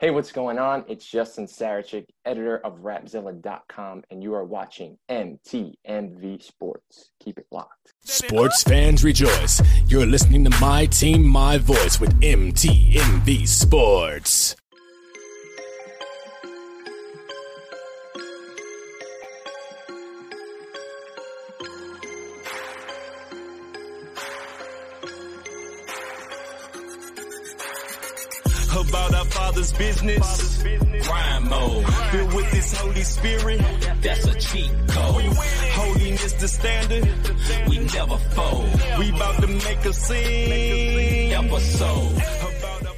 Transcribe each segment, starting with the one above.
Hey, what's going on? It's Justin Sarachik, editor of Rapzilla.com, and you are watching MTMV Sports. Keep it locked. Sports fans rejoice. You're listening to My Team, My Voice with MTMV Sports. Father's business. Crime mode, filled with this Holy Spirit. That's a cheat code. Holiness the standard. We never fold. We about to make a scene. Episode. About our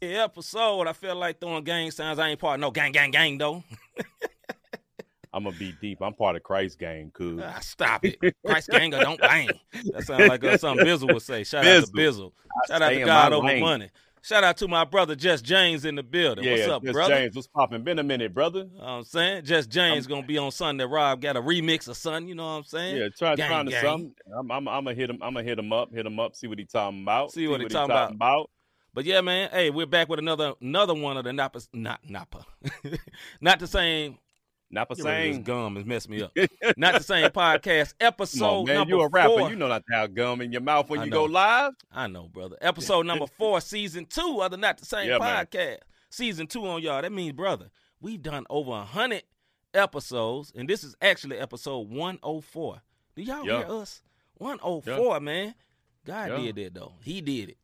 Yeah, episode. I feel like throwing gang signs. I ain't part of no gang, gang, gang though. I'm gonna be deep. I'm part of Christ gang, cool. Ah, stop it. Christ gang or don't bang. That sounds like uh, something Bizzle would say. Shout out to Bizzle. Shout out to God over lane. money. Shout out to my brother Just James in the building. Yeah, What's up, Miss brother? James, what's popping? Been a minute, brother. You know what I'm saying? Just James gonna be on Sunday. Rob got a remix of Sun, you know what I'm saying? Yeah, try Gang, trying to something. I'm, I'm, I'm gonna hit him. I'm gonna hit him up. Hit him up. See what he talking about. See what he talking about. But yeah, man, hey, we're back with another another one of the Napa not Napa. not the same Napa the same this gum has messed me up. not the same podcast. Episode on, man. number You a rapper. four. You know not to have gum in your mouth when I you know. go live. I know, brother. Episode number four, season two of the Not the Same Yeah, man. podcast. Season two on y'all. That means, brother, we've done over a hundred episodes, and this is actually episode one oh four. Do y'all Yeah. hear us? One oh four, man. God Yeah. did that though. He did it.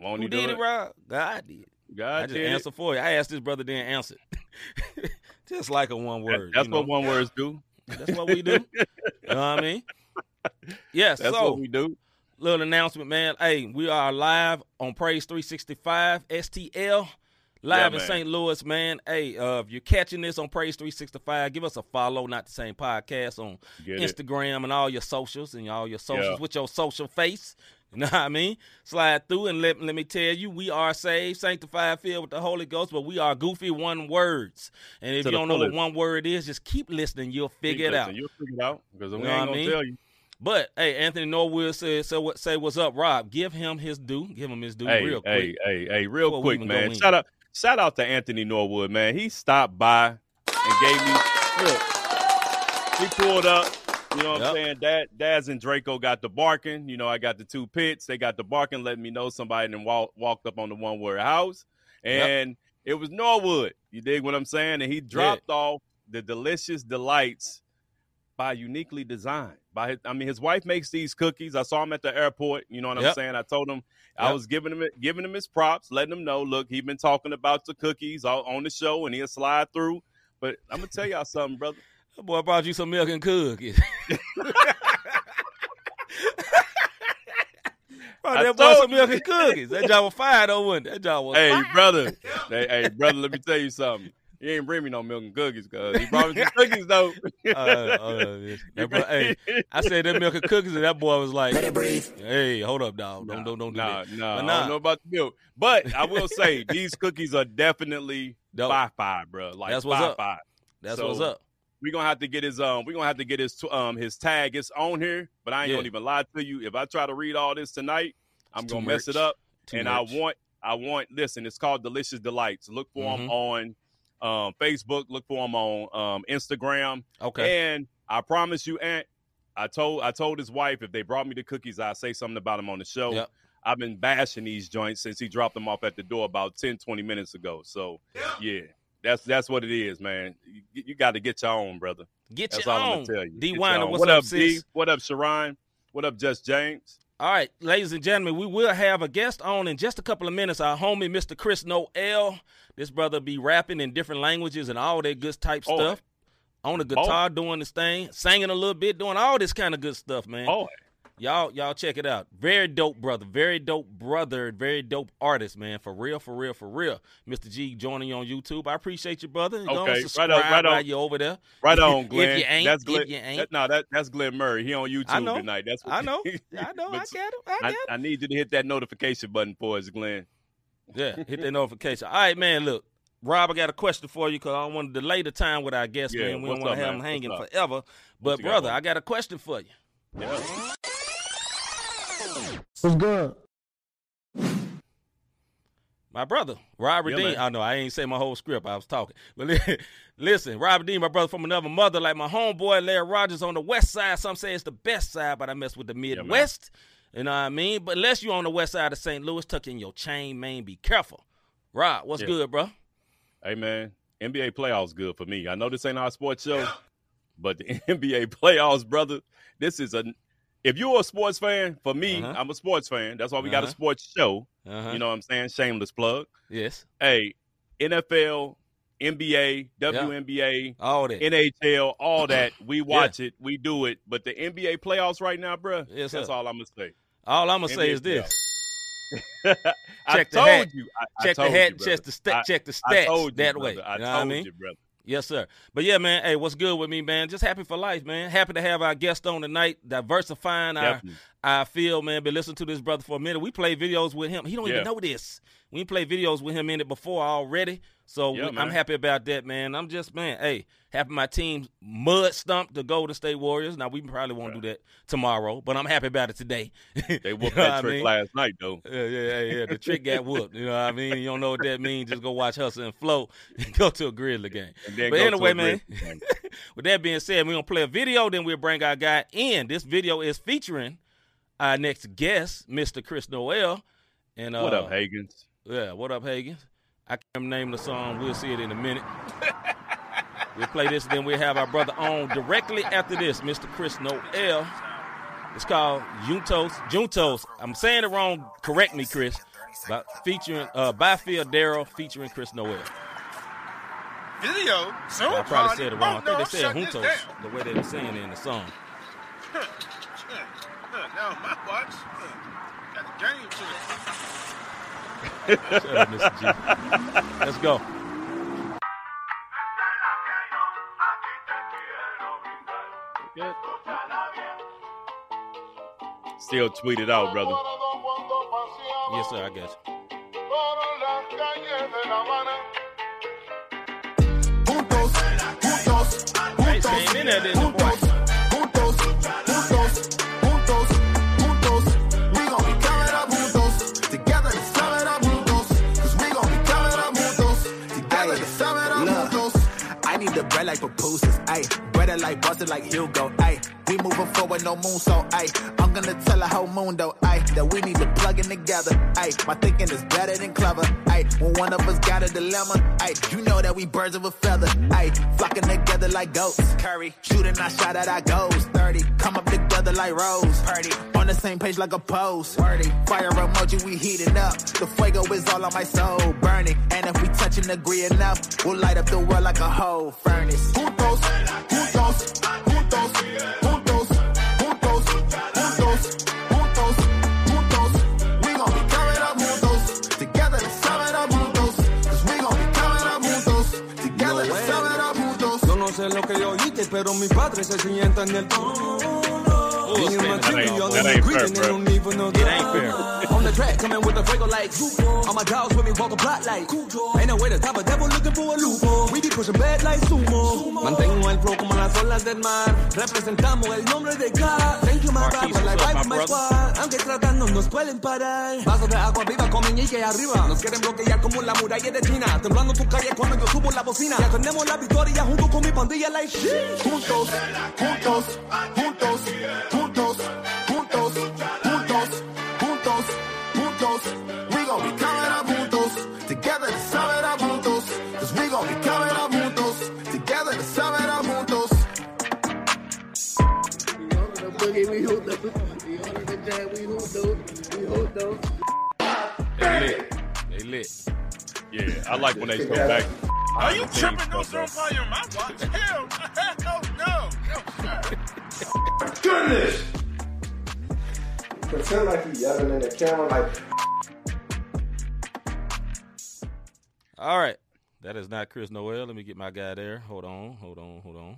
Won't Who did it, Rob? God did. God I just did it. answer for you. I asked this brother, then answered. just like a one That- word. That's you know? what one words do. That's what we do. you know what I mean? Yes. That's so what we do. little announcement, man. Hey, we are live on Praise 365 STL. Live Yeah, in. St. Louis, man. Hey, uh, if you're catching this on Praise 365, give us a follow, not the same podcast on Get it. Instagram and all your socials and all your socials Yeah. with your social face. You know what I mean? Slide through and let, let me tell you, we are saved, sanctified, filled with the Holy Ghost, but we are goofy one words. And if you don't know what one word is, just keep listening. You'll figure it Listen, out. You'll figure it out because we know ain't gonna mean? tell you. But hey, Anthony Norwood said, "So what? Say what's up, Rob? Give him his due. Give him his due Hey, real quick. hey, hey, hey, real Before quick, man. Shout out, shout out to Anthony Norwood, man. He stopped by and gave me look. He pulled up. You know what Yep. I'm saying? Dad, Daz and Draco got the barking. You know, I got the two pits. They got the barking, letting me know somebody and then walk, walked up on the one word house, Yep. and it was Norwood. You dig what I'm saying? And he dropped off the delicious delights by uniquely designed. By his, I mean, his wife makes these cookies. I saw him at the airport. You know what I'm Yep. saying? I told him I was giving him giving him his props, letting him know. Look, he been talking about the cookies on on the show, and he'll slide through. But I'm gonna tell y'all something, brother. That boy brought you some milk and cookies. Bro, I that boy some milk and cookies. That job was fire though, wasn't it? That job was fired. Hey, fire. brother. hey, hey, brother. Let me tell you something. He ain't bring me no milk and cookies, cause he brought me some cookies though. Uh, uh, that boy- hey, I said that milk and cookies, and that boy was like, "Hey, hold up, dog. Don't don't don't do nah, that." nah, But I don't know about the milk, but I will say these cookies are definitely Dope. five five, bro. Like That's what's five up. five. That's So, what's up. We gonna have to get his um we gonna have to get his um his tag it's on here but i ain't Yeah. gonna even lie to you if i try to read all this tonight i'm It's gonna too mess it up Too and much. i want i want listen it's called delicious delights look for Mhm. them on um facebook look for them on um instagram Okay. and i promise you aunt i told i told his wife if they brought me the cookies i'd say something about them on the show Yep. i've been bashing these joints since he dropped them off at the door about 10 20 minutes ago so yeah that's that's what it is man you, you got to get your own brother Get that's your all I'm own. gonna tell you. D Winder, what's what up, up, D? sis? What up, Sharon? What up, Just James? All right, ladies and gentlemen, we will have a guest on in just a couple of minutes. Our homie, Mr. Chris Noel. This brother be rapping in different languages and all that good type stuff. On the guitar, doing this thing, singing a little bit, doing all this kind of good stuff, man. Y'all, y'all check it out. Very dope brother, very dope brother, very dope artist, man. For real, for real, for real. Mr. G joining you on YouTube. I appreciate you, brother. Go Okay, right on, right on. you over there. right on, If Glenn. you ain't, that's if Glenn. you ain't. that- no, that that's Glenn Murray. He on YouTube I tonight. That's what, I know, I know, I got him, I got him. I need you to hit that notification button for us, Glenn. Yeah, hit that notification. All right, man. Look, Rob, I got a question for you because I don't want to delay the time with our guest, Yeah, man. We don't want to have man? him hanging forever. But you got, brother. I got a question for you. Yeah. What's good? My brother, Robert Yeah, Dean. man. I know I ain't say my whole script. I was talking. But listen, Robert Dean, my brother from another mother, like my homeboy Larry Rogers on the west side. Some say it's the best side, but I mess with the man. Midwest. you know what I mean? But unless you on the west side of St. Louis, tuck in your chain, man. Be careful. Rob, what's Yeah. good, bro? Hey man, NBA playoffs good for me. I know this ain't our sports show, but the NBA playoffs, brother, this is a. If you're a sports fan, for me, Uh-huh. I'm a sports fan. That's why we got a Uh-huh. sports show. Uh-huh. You know what I'm saying? Shameless plug. yes, Hey, NFL, NBA, WNBA, all that. NHL, all that. We watch it, we do it. But the NBA playoffs right now, bruh, Yes, that's sir. all I'm gonna say. all I'm gonna say is this: I Check the told hat. you. I, I check the told hat, you, brother. check the sta- I- check the I stats told you, that brother. way. I you know told I mean? you, brother. Yes, sir. But yeah, man, hey, what's good with me, man? Just happy for life, man. Happy to have our guest on tonight, diversifying our Definitely. our field, man. Been listening to this brother for a minute. We play videos with him. He don't Yeah. even know this. We play videos with him in it before already. So Yeah, we- I'm happy about that, man. I'm just, man, hey, happy my team mud stumped the Golden State Warriors. Now we probably won't do that tomorrow, but I'm happy about it today. They You whooped know that I trick mean? last night, though. Yeah, yeah, yeah, yeah. The trick got whooped. You know what I mean? You don't know what that means. Just go watch Hustle and Flow and go to a Grizzly game. But anyway, man. With that being said, we're gonna play a video, then we'll bring our guy in. This video is featuring our next guest, Mr. Chris Noel. And uh, What up, Hagens? Yeah, what up, Hagen? I can't name the song. We'll see it in a minute. we'll play this, then we'll have our brother on directly after this, Mr. Chris Noel. It's called Juntos. Juntos. I'm saying it wrong. Correct me, Chris. But featuring uh Byfield Darrell featuring Chris Noel. Video? I probably said it wrong. Oh, I think they said Juntos, the way they were saying it in the song. Now my watch. Got the game to it. Shut up, Mr. G. Let's go. Good. Still tweet it out, brother. Yes, sir, I got you. Juntos, juntos, Hey, like pupusas, ayy. Bread like busted like Hugo, ayy. We moving forward, no moon, so ayy. I'm gonna tell a whole moon though, ayy, that we need to plug in together, ayy. My thinking is better than clever, ayy. When one of us got a dilemma, ayy, you know that we birds of a feather, ayy. Flocking together like goats, Curry. Shooting our shot at our goals, 30. Come up together like Rose, Purdy. On the same page like a pose, wordy. Fire emoji, we heating up. The fuego is all on my soul, burning. And if we touch and agree enough, we'll light up the world like a whole furnace. Juntos, juntos, juntos, pero mis padres se sientan en el Ooh, In standing my up. city, ain't- y'all that know ain't we fair, creeping, they bro. don't even know It ain't fair. On the track, coming with a fuego like All my dogs with me walk a block like Ain't no way to stop a devil looking for a loophole. We be pushing bad like sumo. Mantengo el flow como las olas del mar. Representamos el nombre de God. Thank you, my Marquise, rapper, like what's up, vibe my my brother? squad. Aunque tratando nos pueden parar. Vasos de agua viva con meñique arriba. Nos quieren bloquear como la muralla de China. Temblando tu calle cuando yo subo la bocina. Y atendemos la victoria junto con mi pandilla like shit. Juntos, juntos, juntos, juntos, juntos, juntos. We gon' be coming up juntos, together to sum it up juntos. Cause we gon' be coming up juntos, together to sum it up juntos. They lit. They lit. Yeah, I like when they go back. Are you tripping? scenes No stuff, Zoom on my watch. Hell, hell no. no goodness! Pretend like you yelling in the camera, like All right. That is not Chris Noel. Let me get my guy there. Hold on, hold on, hold on.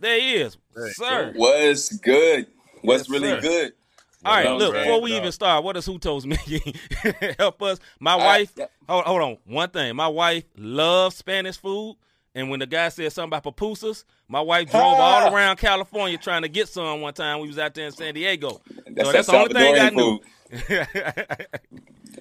There he is, sir. What's good? What's Yes, really sir. good? All right, up, look, bro? before we What even start, what does Hutos making? Help us. My I- wife, yeah. hold, hold on, one thing. My wife loves Spanish food. And when the guy said something about pupusas, my wife drove all around California trying to get some one time. We was out there in San Diego. That's so that that's the only thing I knew.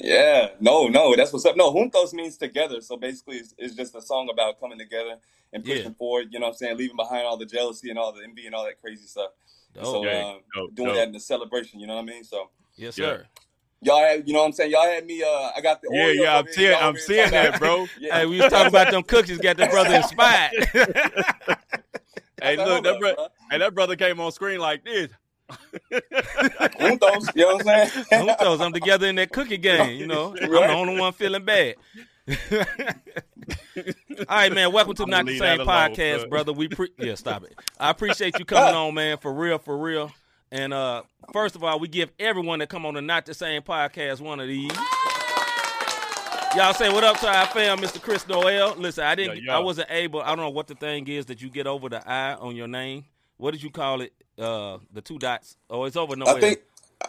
Yeah, no, no, that's what's up. No, juntos means together. So basically, it's, it's just a song about coming together and pushing Yeah. forward. You know what I'm saying? Leaving behind all the jealousy and all the envy and all that crazy stuff. Dope. so Okay. um, Dope, doing dope. that in the celebration. You know what I mean? So Yes, Yeah. sir. Y'all had, you know what I'm saying? Y'all had me. Uh, I got the Yeah, Oreos yeah, I'm over seeing, I'm seeing that, bro. Yeah. Hey, we was talking about them cookies. Got the brother inspired. Hey, I look, that up, bro- bro. hey, that brother came on screen like this. Juntos, you know what I'm saying? Juntos, I'm together in that cookie game. You know, I'm the only one feeling bad. All right, man. Welcome to I'ma Not the Same that alone, Podcast, son. brother. We pre- yeah, stop it. I appreciate you coming on, man. For real, for real. And uh first of all, we give everyone that come on the Not the Same Podcast one of these. Y'all say what up to our fam, Mr. Chris Noel. Listen, I didn't, Yeah, yeah. I wasn't able. I don't know what the thing is that you get over the I on your name. What did you call it? Uh, the two dots. Oh, it's over Noel. I think.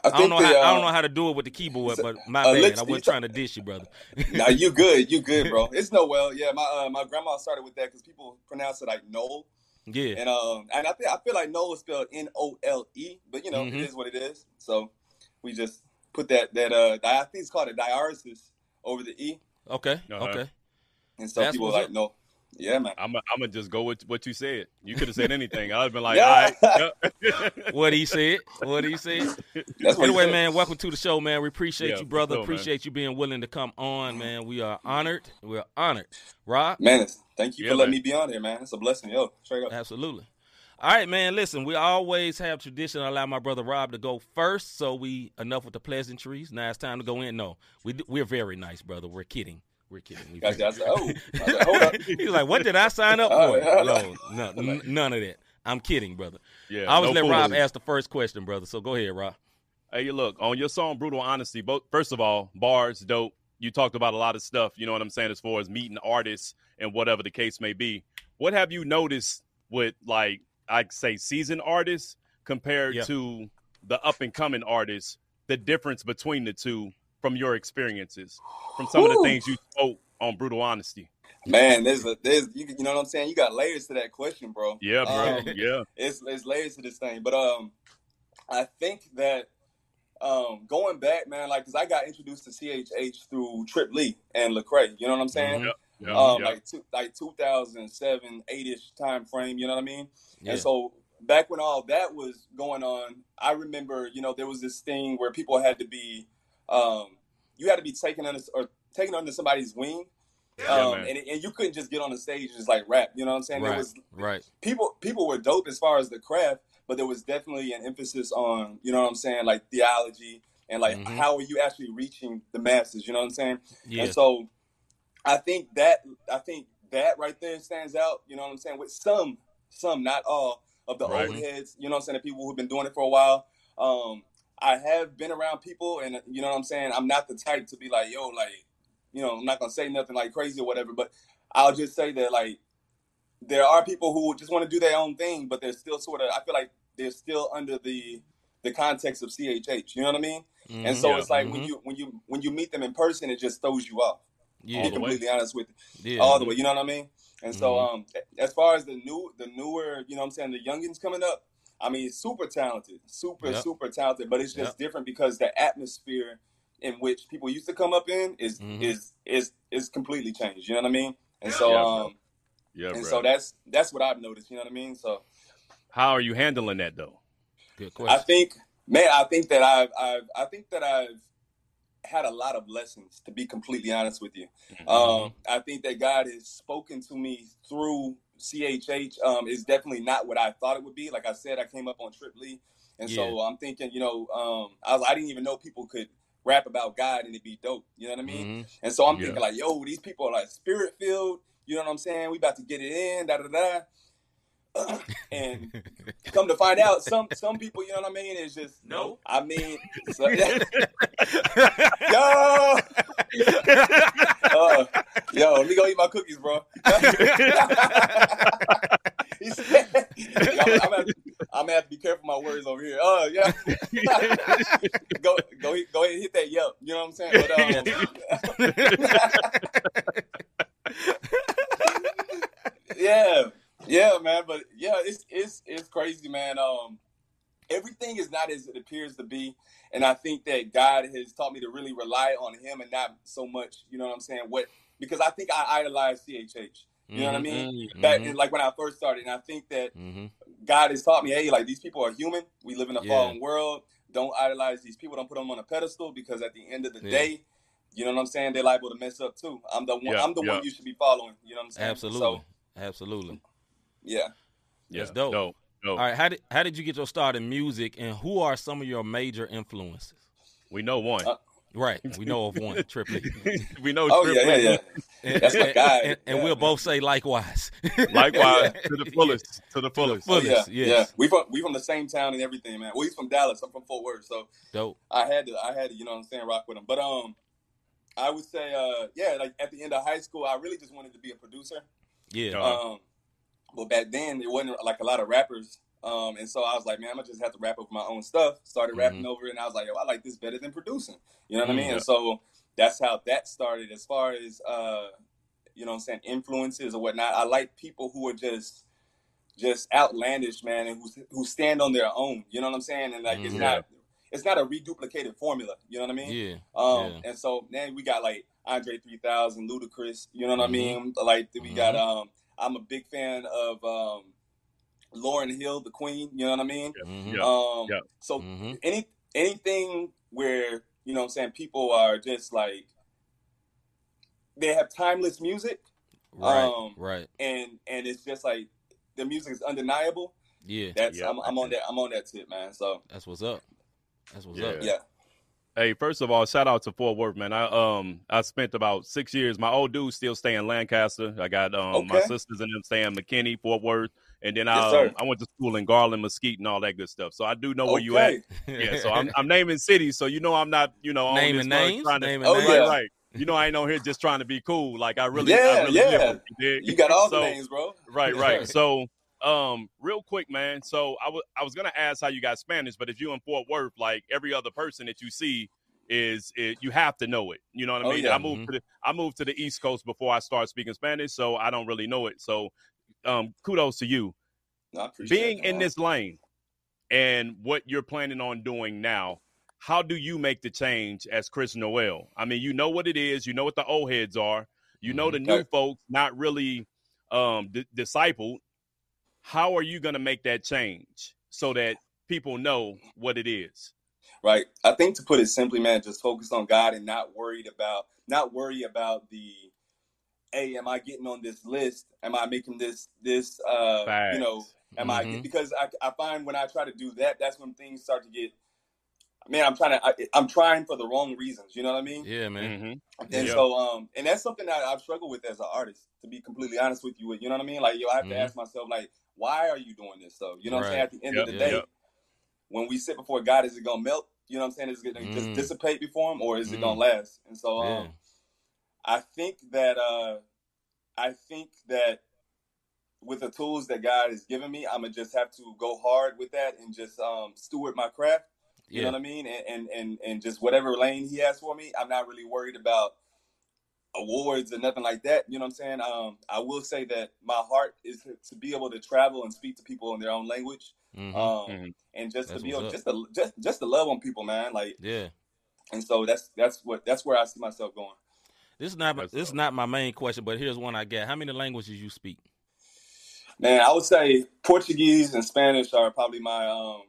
I, I don't know the, how I uh, don't know how to do it with the keyboard, but my uh, bad. let's- I wasn't trying to dish you, brother. Nah, you good, you good, bro. It's Noel. yeah. My uh, my grandma started with that because people pronounce it like Noel, yeah, and um, and I think I feel like Noel is spelled N O L E, but you know Mhm. it is what it is. So we just put that that uh, I think it's called a dieresis over the E, okay, Uh-huh. okay. and so That's people are like, no, yeah, man. I'm gonna just go with what you said. You could have said anything. I'd have been like, Yeah. all right. yeah. What he said, what he said. That's what Anyway, he said. man, welcome to the show, man. We appreciate Yeah, you, brother. for sure, man. appreciate you being willing to come on, man. We are honored. We're honored. Rob, Man, thank you Yeah, for letting man. me be on here, man. It's a blessing, yo. Straight up. absolutely. All right, man. Listen, we always have tradition. I allow my brother Rob to go first, so we enough with the pleasantries. Now it's time to go in. No, we we're very nice, brother. We're kidding. We're kidding. We Gotcha. I said, oh, I said, hold up. He's like, "What did I sign up Oh, for?" No, n- none of that. I'm kidding, brother. Yeah, I always no let Rob ask the first question, brother. So go ahead, Rob. Hey, look on your song "Brutal Honesty." Both, first of all, bars dope. You talked about a lot of stuff. You know what I'm saying as far as meeting artists and whatever the case may be. What have you noticed with like I say seasoned artists compared Yeah. to the up and coming artists? The difference between the two from your experiences, from some of the things you spoke on "Brutal Honesty." Man, there's a there's you, you know what I'm saying. You got layers to that question, bro. Yeah, bro. Um, yeah, it's it's layers to this thing. But um, I think that um, going back, man, like, cause I got introduced to CHH through Trip Lee and Lecrae. You know what I'm saying? Mhm. yeah, Um, yeah. like two, like 2007, eight ish time frame. You know what I mean? Yeah. And so back when all that was going on, I remember, you know, there was this thing where people had to be, um, you had to be taken under or taken under somebody's wing. Yeah, Um, and, and you couldn't just get on the stage and just like rap, you know what I'm saying? There right, was right. people people were dope as far as the craft, but there was definitely an emphasis on, you know what I'm saying, like theology and like Mhm. how are you actually reaching the masses, you know what I'm saying? Yeah, And so I think that I think that right there stands out, you know what I'm saying, with some some not all of the Right. old heads, you know what I'm saying, the people who've been doing it for a while. Um I have been around people and you know what I'm saying, I'm not the type to be like, yo, like, you know, I'm not gonna say nothing like crazy or whatever, but I'll just say that like there are people who just want to do their own thing, but they're still sort of I feel like they're still under the the context of CHH. You know what I mean? And Mhm. so Yeah. it's like when Mhm. you when you when you meet them in person, it just throws you off. To yeah, be the way. completely honest with you, yeah. all the way. You know what I mean? And so Mhm. um, as far as the new the newer, you know what I'm saying, the youngins coming up, I mean, super talented, super Yep. super talented, but it's just different because the atmosphere in which people used to come up in is Mhm. is is is completely changed. You know what I mean? And so Yeah, um, yeah, and bro. so that's that's what I've noticed. You know what I mean? So How are you handling that though? Good question. I think, man, I think that I've, I've, I think that I've had a lot of lessons. To be completely honest with you, Mm-hmm. um, I think that God has spoken to me through CHH. Um, is definitely not what I thought it would be. Like I said, I came up on Trip Lee, and so I'm thinking, you know, um, I, was, I didn't even know people could rap about God and it'd be dope. You know what I mean? Mhm. And so I'm Yeah. thinking like, yo, these people are like spirit filled. You know what I'm saying? We about to get it in, da da da. And come to find out, some some people, you know what I mean, is just No. I mean, so, yo, uh, yo, let me go eat my cookies, bro. He said, I'm, I'm, gonna have to, I'm gonna have to be careful my words over here. Oh yeah, go go go ahead and hit that yelp. You know what I'm saying? But, um, yeah, yeah, man. But yeah, it's it's it's crazy, man. Um, everything is not as it appears to be, and I think that God has taught me to really rely on Him and not so much, you know what I'm saying? What because I think I idolized CHH. You know what I mean? Mhm, Back mhm. like when I first started, and I think that Mhm. God has taught me, hey, like these people are human. We live in a Yeah. fallen world. Don't idolize these people. Don't put them on a pedestal because at the end of the Yeah. day, you know what I'm saying? They're liable to mess up too. I'm the one. Yeah, I'm the one you should be following. You know what I'm saying? Absolutely. So Absolutely. Yeah. Yeah, That's dope. dope. dope. All right, how did how did you get your start in music, and who are some of your major influences? We know one. Uh, Right, we know of one, Trip Lee. we know. Oh yeah, Triple yeah, E. yeah. And, That's my guy. and, and Yeah, we'll both say likewise. Likewise, to the fullest. To the fullest. Oh, Fullest, yeah, yes. yeah. We from we from the same town and everything, man. Well, he's from Dallas. I'm from Fort Worth, so Dope. I had to, I had to, you know what I'm saying, rock with him. But um, I would say, uh, yeah, like at the end of high school, I really just wanted to be a producer. Yeah. Uh, Um, but back then there wasn't like a lot of rappers. Um, and so I was like, man, I'm gonna just have to rap over my own stuff. Started rapping Mhm. over it, and I was like, yo, I like this better than producing. You know what I Mm, mean? And so that's how that started. As far as uh, you know, what I'm saying influences or whatnot. I like people who are just just outlandish, man, and who who stand on their own. You know what I'm saying? And like it's Mhm. not it's not a reduplicated formula. You know what I mean? Yeah. Um, Yeah. and so then we got like Andre 3000, Ludacris. You know what. I mean? Like we got Mm-hmm. um, I'm a big fan of um, Lauryn Hill, the Queen. You know what I mean? Mhm. Yeah. Um, yeah. So Mhm. any anything where you know what I'm saying people are just like they have timeless music Right. um, right. and and it's just like the music is undeniable. Yeah. That's Yeah, I'm, I'm on that I'm on that tip, man. So That's what's up. That's what's Yeah. up. yeah. Hey, first of all, shout out to Fort Worth, man. I um I spent about six years. My old dude still stay in Lancaster. I got um my sisters and them stay in McKinney, Fort Worth, and then I sir. um, I went to school in Garland, Mesquite, and all that good stuff. So I do know where you at. Yeah, so I'm I'm naming cities, so you know I'm not you know on Naming this names, trying to, naming Oh, names. right, yeah. right. You know I ain't on here just trying to be cool. Like I really, Yeah, I really yeah. it, you dig? You got all the names, bro. Right, right. So, um, real quick, man. So I was I was gonna ask how you got Spanish, but if you in Fort Worth, like every other person that you see is, it, you have to know it. You know what I Oh, mean? yeah. I moved to the I moved to the East Coast before I started speaking Spanish, so I don't really know it. So, um, kudos to you No, I appreciate being in this lane and what you're planning on doing now. How do you make the change as Chris Noel? I mean, you know what it is. You know what the old heads are. You know the new folks not really um d- discipled. How are you going to make that change so that people know what it is? right? I think to put it simply, man, just focus on God and not worried about not worry about the hey, am I getting on this list? Am I making this this uh you know, am I Mhm. because I I find when I try to do that, that's when things start to get man, I'm trying to I, I'm trying for the wrong reasons, you know what I mean? Yeah, man. Mhm. And Yeah. so, um, and that's something that I've struggled with as an artist, to be completely honest with you. You know what I mean? Like, yo, I have Mhm. to ask myself, like, why are you doing this? though? you know what I'm saying? At the end Yep, of the day, yep. when we sit before God, is it gonna melt? You know what I'm saying? Is it gonna just Mm. dissipate before Him, or is it Mm. gonna last? And so, Yeah. um, I think that, uh, I think that with the tools that God has given me, I'm gonna just have to go hard with that and just um, steward my craft. You know what I mean? And, and and and just whatever lane he has for me, I'm not really worried about awards or nothing like that. You know what I'm saying? Um, I will say that my heart is to, to be able to travel and speak to people in their own language, Mhm. um, Mhm. and just That's to be able, just to just just to love on people, man. Like, yeah. and so that's that's what that's where I see myself going. This is not That's this is not my main question, but here's one I get. How many languages you speak? Man, I would say Portuguese and Spanish are probably my um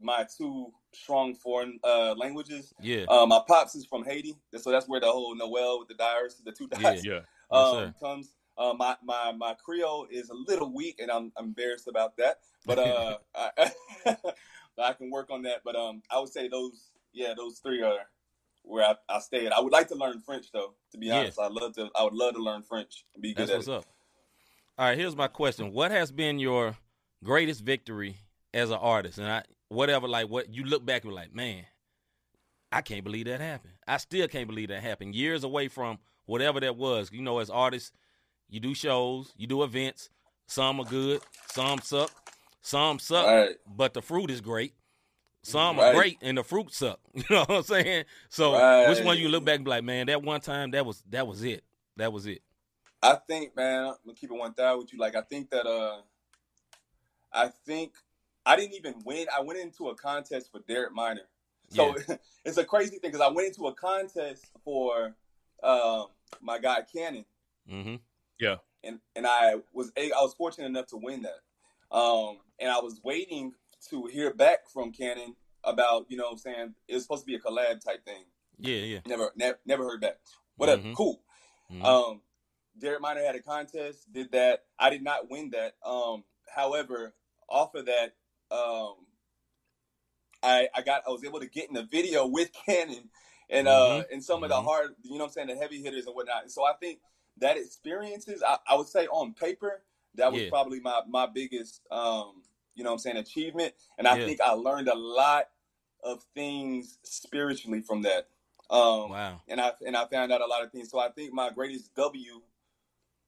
my two strong foreign uh, languages. Yeah. Um, my pops is from Haiti, so that's where the whole Noel with the dyers, the two Yeah. dyers, Yeah. Yes, um, sir. comes. Uh, my my my Creole is a little weak, and I'm, I'm embarrassed about that. But uh, I, I can work on that. But um, I would say those, yeah, those three are where I, I stay at. I would like to learn French, though. To be Yeah. honest, I love to. I would love to learn French and be good That's at what's it. up. All right, here's my question. What has been your greatest victory as an artist? And I whatever, like what you look back and be like, man, I can't believe that happened. I still can't believe that happened. Years away from whatever that was. You know, as artists, you do shows, you do events. Some are good, some suck, some suck, Right. but the fruit is great. Some are great and the fruit suck. You know what I'm saying? So which one you look back and be like, man, that one time that was that was it. That was it. I think, man, I'm gonna keep it one thousand with you. Like, I think that, uh, I think I didn't even win. I went into a contest for Derek Minor, So it's a crazy thing because I went into a contest for um, my guy Canon, Mm-hmm. Yeah. and and I was a I was fortunate enough to win that. Um, and I was waiting to hear back from Canon about you know what I'm saying it was supposed to be a collab type thing. Yeah, yeah. Never never never heard back. Whatever, Mhm. cool. Mhm. Um, Derek Minor had a contest, did that. I did not win that. Um, however, off of that, um, I I got I was able to get in a video with Canon and uh and some of the Mhm. hard, you know what I'm saying, the heavy hitters and whatnot. And so I think that experiences, I, I would say on paper, that was Yeah. probably my my biggest um, you know what I'm saying, achievement. And I Yeah. think I learned a lot of things spiritually from that. Um Wow. and I and I found out a lot of things. So I think my greatest W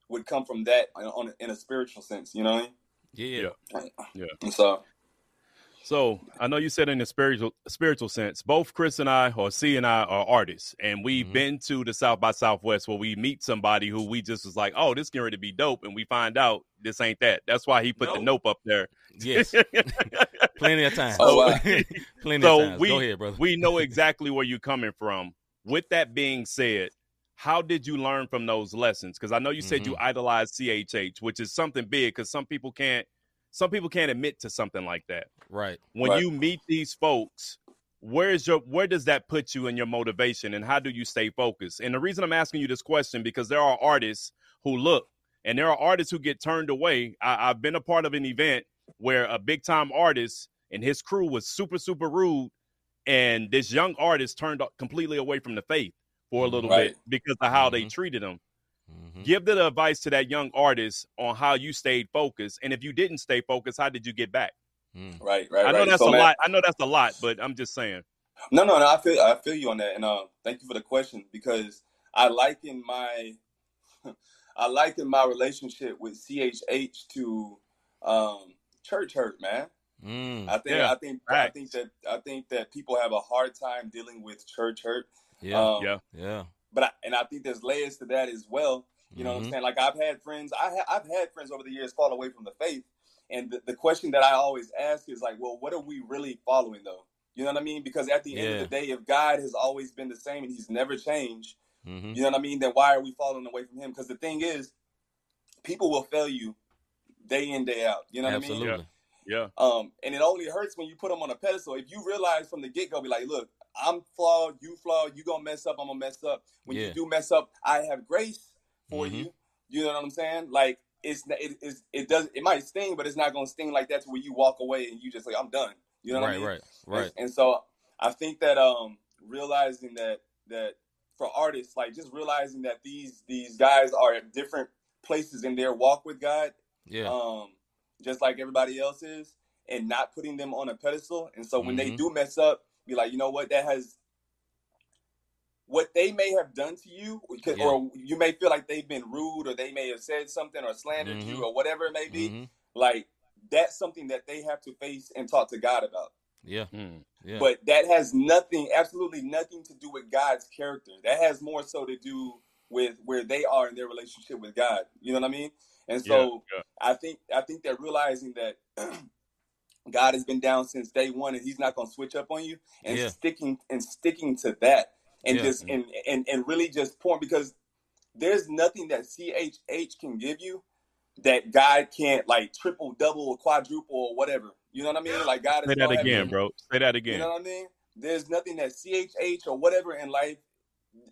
would come from that on, on in a spiritual sense. You know what Yeah. I mean? Yeah. And so So I know you said in the spiritual spiritual sense, both Chris and I, or C and I, are artists, and we've Mhm. been to the South by Southwest where we meet somebody who we just was like, oh, this getting ready to be dope, and we find out this ain't that. That's why he put the nope up there. Yes. Plenty of times. Oh, wow. Plenty So of times. we- Go ahead, brother. we know exactly where you're coming from. With that being said, how did you learn from those lessons? Because I know you said you Mm-hmm. idolize CHH, which is something big. Because some people can't, some people can't admit to something like that. right. When Right. you meet these folks, where is your, where does that put you in your motivation, and how do you stay focused? And the reason I'm asking you this question because there are artists who look, and there are artists who get turned away. I, I've been a part of an event where a big time artist and his crew was super super rude and this young artist turned completely away from the faith for a little Right. bit because of how they Mhm. treated him Mhm. give the advice to that young artist on how you stayed focused and if you didn't stay focused how did you get back Mm. right, right, i know right. that's So, a man- lot i know that's a lot but i'm just saying No, no, no. I feel I feel you on that, and uh, thank you for the question because I liken my I liken my relationship with CHH to um, church hurt, man. Mm. I think Yeah, I think I think that I think that people have a hard time dealing with church hurt. Yeah. Um, yeah yeah. But I, and I think there's layers to that as well. You know what Mhm. I'm saying? Like I've had friends, I ha- I've had friends over the years fall away from the faith, and the, the question that I always ask is like, well, what are we really following though? You know what I mean? Because at the end of the day, if God has always been the same and He's never changed, Mhm. you know what I mean? Then why are we falling away from Him? Because the thing is, people will fail you day in day out. You know what I mean? Absolutely. yeah Um, and it only hurts when you put them on a pedestal. If you realize from the get go, be like, look, I'm flawed, you flawed, you gonna mess up, I'm gonna mess up. When Yeah. you do mess up, I have grace for Mhm. you. You know what I'm saying? Like it's it is it does it might sting, but it's not gonna sting like that to where you walk away and you just like I'm done. You know what right, I mean? right, And- right. And, so I think that um realizing that that for artists, like just realizing that these these guys are at different places in their walk with God, Yeah. um, just like everybody else is, and not putting them on a pedestal. And so when they Mhm. do mess up, be like, you know what, that has what they may have done to you, because- Yeah. or you may feel like they've been rude, or they may have said something or slandered Mhm. you, or whatever it may be. Mhm. Like that's something that they have to face and talk to God about. Yeah. Hmm. Yeah. But that has nothing, absolutely nothing to do with God's character. That has more so to do with where they are in their relationship with God. You know what I mean? And so yeah, yeah. I think I think they're realizing that God has been down since day one, and He's not going to switch up on you, and Yeah. sticking and sticking to that, and Yeah. just and, and and really just pouring because there's nothing that CHH can give you that God can't like triple, double, or quadruple, or whatever. You know what I mean? Like God is say that again bro say that again. you know what I mean? There's nothing that CHH or whatever in life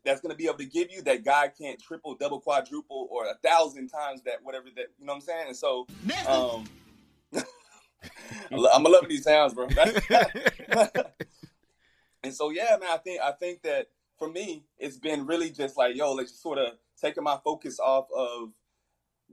that's going to be able to give you that God can't triple, double, quadruple, or a thousand times that whatever that you know what I'm saying. And so, um, I'm loving these sounds, bro. and so, yeah, man, I think I think that for me, it's been really just like, yo, let's just sort of taking my focus off of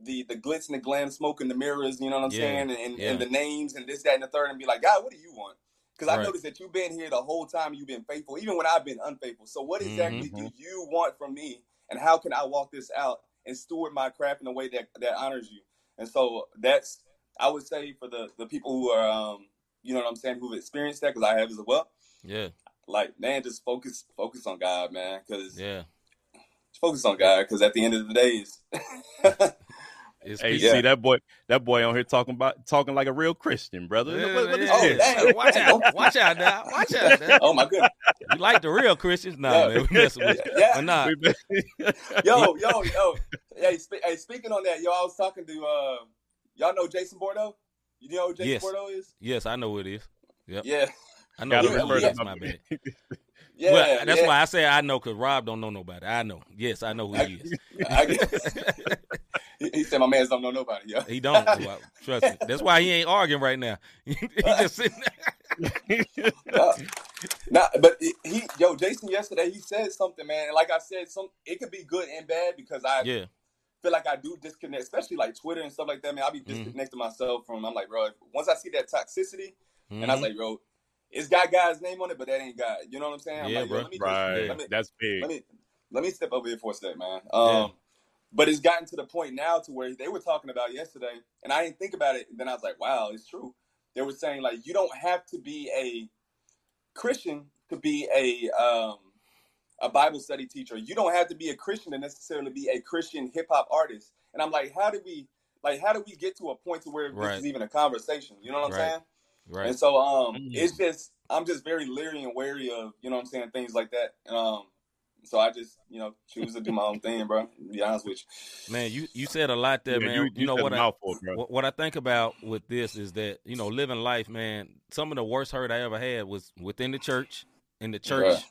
the the glitz and the glam, smoke and the mirrors, you know what I'm Yeah, saying, and, and, yeah. and the names and this, that, and the third, and be like, God, what do you want? Because I Right. noticed that you've been here the whole time. You've been faithful, even when I've been unfaithful. So, what exactly Mm-hmm. do you want from me, and how can I walk this out and steward my craft in a way that that honors you? And so that's I would say for the the people who are, um, you know what I'm saying, who've experienced that, because I have as well. yeah. Like, man, just focus focus on God, man, because Yeah. focus on God, because at the end of the day, it's It's Hey, peace. see that boy, that boy on here talking about talking like a real Christian, brother. Yeah, What- what is yeah, Oh, this? Watch out! Watch out now! Watch out now! Oh my goodness. You like the real Christians? Nah, Yeah. man, we messing with you. Yeah. But nah, We Yo, yo, yo. Hey, spe- hey, speaking on that, yo, I was talking to uh y'all know Jason Bordeaux? You know who Jason Yes. Bordeaux is? yes, I know who it is. Yep. Yeah. I know Gotta who it refer is. to That's my bad. Yeah. well, that's yeah. why I say I know because Rob don't know nobody. I know. Yes, I know who he is. I guess. he, he said my man's don't know nobody, yo. He don't. Well, Trust me. That's why he ain't arguing right now. he just sitting there. no, nah, but he- he, yo, Jason yesterday he said something, man. And like I said, some it could be good and bad because I Yeah. Feel like I do disconnect, especially like Twitter and stuff like that. Man, I'll be Mm-hmm. disconnecting myself from. I'm like, bro, once I see that toxicity, and I was Mhm. like, bro, it's got God's name on it, but that ain't God. You know what I'm saying? I'm Yeah, like, bro. let me right, let me- that's big. let me let me step over here for a sec, man. Um, Yeah. but it's gotten to the point now to where they were talking about yesterday, and I didn't think about it. Then I was like, wow, it's true. They were saying like you don't have to be a Christian to be a um, a Bible study teacher. You don't have to be a Christian to necessarily be a Christian hip hop artist. And I'm like, how do we like how do we get to a point to where Right. this is even a conversation? You know what I'm Right. saying? Right. And so um Mhm. it's just I'm just very leery and wary of, you know what I'm saying, things like that. Um so I just, you know, choose to do my own thing, bro. To be honest with you. Man, you, you said a lot there, Yeah, man. you, You, you know what a I mouthful, bro. what, what I think about with this is that you know living life, man. Some of the worst hurt I ever had was within the church, in the church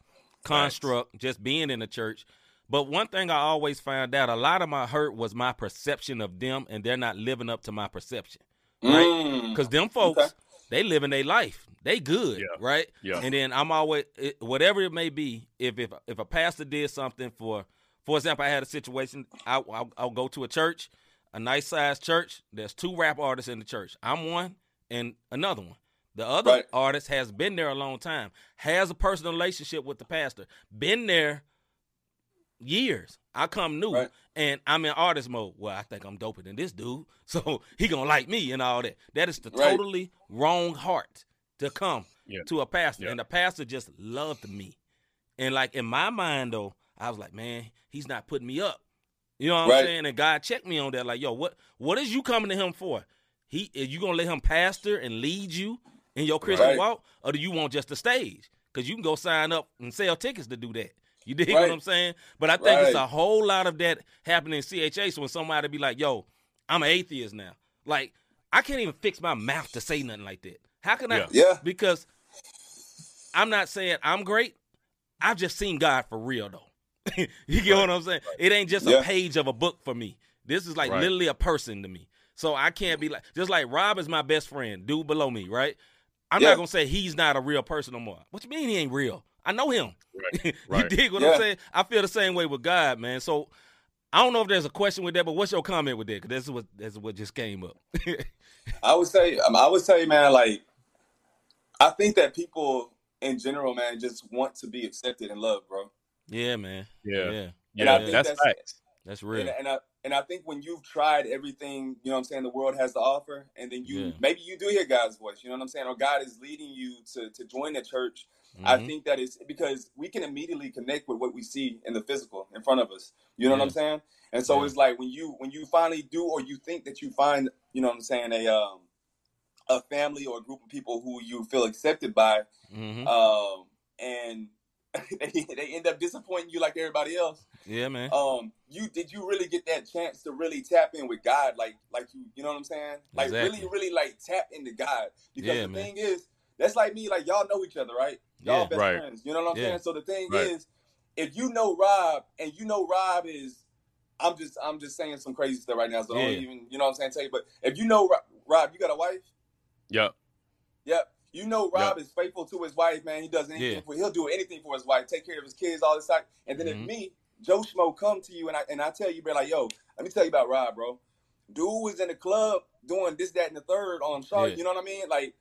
Construct, just being in the church. But one thing I always found out, a lot of my hurt was my perception of them, and they're not living up to my perception. Right? Mm. Because them folks, Okay. they living their life. They good, Yeah. right? Yeah. And then I'm always it, whatever it may be. If if if a pastor did something for, for example, I had a situation. I, I'll, I'll go to a church, a nice sized church. There's two rap artists in the church. I'm one, and another one. The other Right. artist has been there a long time, has a personal relationship with the pastor, been there years. I come new Right. and I'm in artist mode. Well, I think I'm doper than this dude, so he gonna like me and all that. That is the Right. totally wrong heart to come Yeah. to a pastor, Yeah. and the pastor just loved me. And like in my mind though, I was like, man, he's not putting me up. You know what Right. I'm saying? And God checked me on that. Like, yo, what what is you coming to him for? He is you gonna let him pastor and lead you in your Christian Right. walk, or do you want just the stage? Because you can go sign up and sell tickets to do that. You dig Right. what I'm saying? But I think it's a whole lot of that happening in CHA. So when somebody be like, yo, I'm an atheist now. Like, I can't even fix my mouth to say nothing like that. How can I? Yeah. Yeah. Because I'm not saying I'm great. I've just seen God for real though. you get what I'm saying? It ain't just Yeah. a page of a book for me. This is like Right. literally a person to me. So I can't be like just like Rob is my best friend, dude below me, right? I'm Yeah. not gonna say he's not a real person no more. What you mean he ain't real? I know him. Right. you Right. dig what Yeah. I'm saying? I feel the same way with God, man. So I don't know if there's a question with that, but what's your comment with that? Because this is what this is what just came up. I would say, um, I would say, man, like, I think that people in general, man, just want to be accepted and loved, bro. yeah, man. Yeah. yeah, And I think that's that's- facts. that's real. And, and I and I think when you've tried everything, you know what I'm saying, the world has to offer, and then you Yeah. maybe you do hear God's voice, you know what I'm saying, or God is leading you to to join the church. I Mhm. think that is because we can immediately connect with what we see in the physical in front of us. You know what I'm saying? And so Yeah. it's like when you when you finally do or you think that you find, you know what I'm saying, a um a family or a group of people who you feel accepted by, Mhm. um, and they, they end up disappointing you like everybody else. yeah, man. Um, you did you really get that chance to really tap in with God, like like you you know what I'm saying? Like Exactly. really really like tap into God because Yeah, the man. thing is that's like me like y'all know each other right? Y'all Yeah. best Right. friends. You know what I'm Yeah. saying? So the thing Right. is, if you know Rob and you know Rob is, I'm just I'm just saying some crazy stuff right now, so don't even you know what I'm saying. Tell you, but if you know Rob, Rob you got a wife. Yep. Yep. You know Rob is faithful to his wife, man. He does anything Yeah. for he'll do anything for his wife, take care of his kids, all this time. And then Mhm. if me, Joe Schmo, come to you and I and I tell you, bro, like, yo, let me tell you about Rob, bro. Dude was in the club doing this, that, and the third on Charlotte. Yeah. You know what I mean? Like,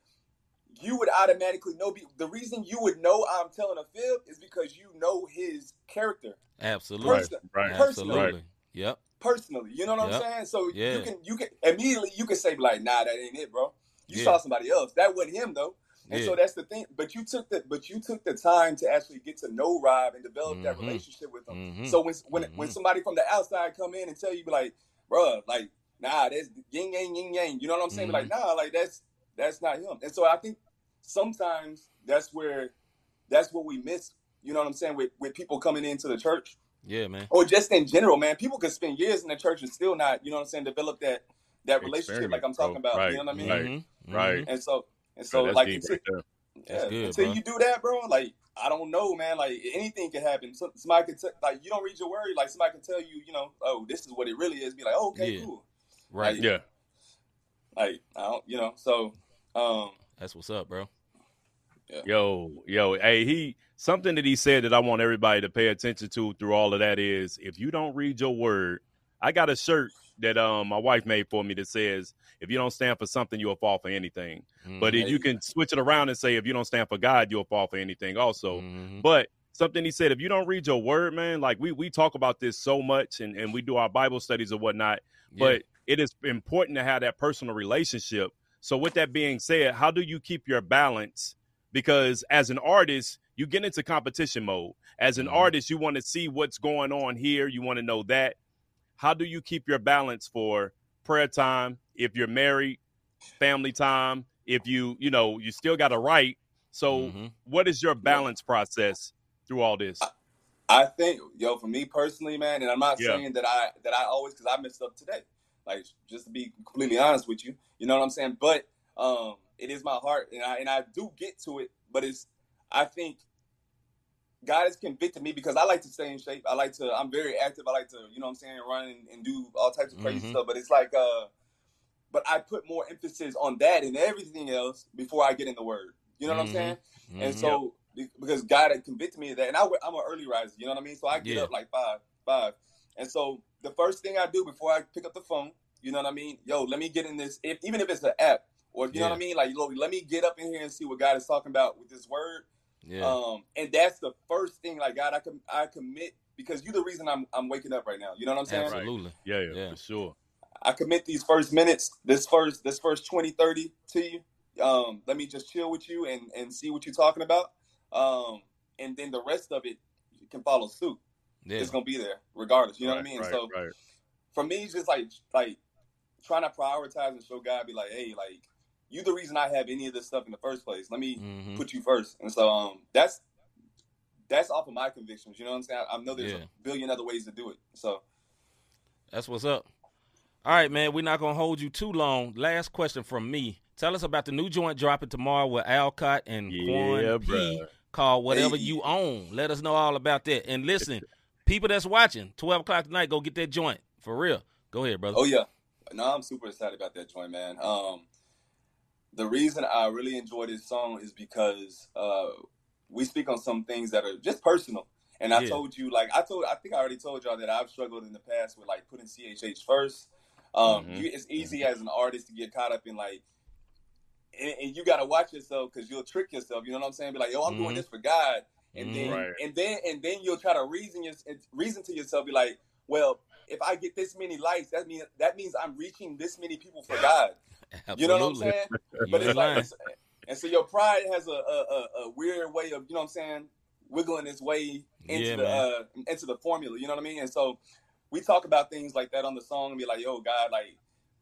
you would automatically know. be- The reason you would know I'm telling a fib is because you know his character Absolutely. Right. Person- Right. personally. Absolutely. Yep. personally. You know what Yep. I'm saying? So Yeah. you can you can immediately you can say like, nah, that ain't it, bro. You Yeah. saw somebody else. That wasn't him though. And Yeah. so that's the thing. But you took the but you took the time to actually get to know Rob and develop that Mhm. relationship with him. Mhm. So when when when Mhm. somebody from the outside come in and tell you be like, bruh, like nah, that's yin yang yin yang. You know what I'm saying? Like, nah, like that's that's not him. And so I think sometimes that's where that's what we miss. You know what I'm saying? With with people coming into the church Yeah, man. or just in general, man. People could spend years in the church and still not, you know what I'm saying, develop that that relationship like I'm Experiment, bro. talking about. Right, You know what I mean? right. Mhm. Right. And so and so that's like until, right there. That's yeah, good, until bro. you do that, bro, like I don't know, man. Like anything can happen. So, somebody could t- like you don't read your word. Like somebody can tell you, you know, oh, this is what it really is. Be like, oh, okay, Yeah. cool. Right. Like, Yeah. Like I don't, you know. So, um, That's what's up, bro. Yo, yo, hey, he something that he said that I want everybody to pay attention to through all of that is if you don't read your word, I got a shirt that um my wife made for me that says if you don't stand for something, you'll fall for anything. But if you can switch it around and say if you don't stand for God, you'll fall for anything also. Mhm. But something he said, if you don't read your word, man, like we we talk about this so much and, and we do our Bible studies or whatnot, but it is important to have that personal relationship. So with that being said, how do you keep your balance? Because as an artist, you get into competition mode. As an Mhm. artist, you want to see what's going on here, you want to know that. How do you keep your balance for prayer time if you're married, family time, if you, you know, you still got to write. So Mhm. what is your balance process through all this? I think, yo, for me personally, man, and I'm not Yeah. saying that I that I always because I messed up today. Like just to be completely honest with you, you know what I'm saying. But um, it is my heart, and I and I do get to it. But it's I think God has convicted me because I like to stay in shape. I like to. I'm very active. I like to, you know, what I'm saying, run and, and do all types of crazy Mhm. stuff. But it's like, uh, but I put more emphasis on that and everything else before I get in the Word. You know what Mhm. I'm saying? And Mhm. so because God had convicted me of that, and I, am an early riser. You know what I mean? So I get Yeah. up like five, five, and so the first thing I do before I pick up the phone, you know what I mean? Yo, let me get in this. If even if it's an app, or you know what I mean? Like, let me get up in here and see what God is talking about with this word. Yeah. Um, and that's the first thing. Like, God, I com- I commit because you're the reason I'm I'm waking up right now. You know what I'm saying? Absolutely. Yeah, yeah, Yeah. for sure. I commit these first minutes, this first this first 20, 30 to you. Um, let me just chill with you and, and see what you're talking about. Um, and then the rest of it can follow suit. Yeah. It's gonna be there regardless. You know Right, what I mean? Right, so right. for me, it's just like like trying to prioritize and show God, be like, hey, like you the reason I have any of this stuff in the first place. Let me Mhm. put you first. And so um, that's that's off of my convictions. You know what I'm saying? I, I know there's Yeah. a billion other ways to do it. So That's what's up. All right, man. We're not gonna hold you too long. Last question from me. Tell us about the new joint dropping tomorrow with Alcott and Yeah, Quan P called Whatever Hey. You Own. Let us know all about that. And listen, people that's watching, 12 o'clock tonight, go get that joint. For real. Go ahead, brother. Oh yeah, no, I'm super excited about that joint, man. Um, the reason I really enjoy this song is because uh, we speak on some things that are just personal. And I Yeah. told you, like I told, I think I already told y'all that I've struggled in the past with like putting CHH first. Um, Mhm. you, it's easy as an artist to get caught up in like, and, and you got to watch yourself because you'll trick yourself. You know what I'm saying? Be like, yo, I'm Mhm. doing this for God, and Mhm. then Right. and then and then you'll try to reason your, reason to yourself, be like, well, if I get this many likes, that means that means I'm reaching this many people for God. Absolutely. You know what I'm saying? But it's like, lying. it's, and so your pride has a, a, a, a weird way of, you know what I'm saying, wiggling its way into Yeah, the uh, into the formula. You know what I mean? And so we talk about things like that on the song and be like, yo, God, like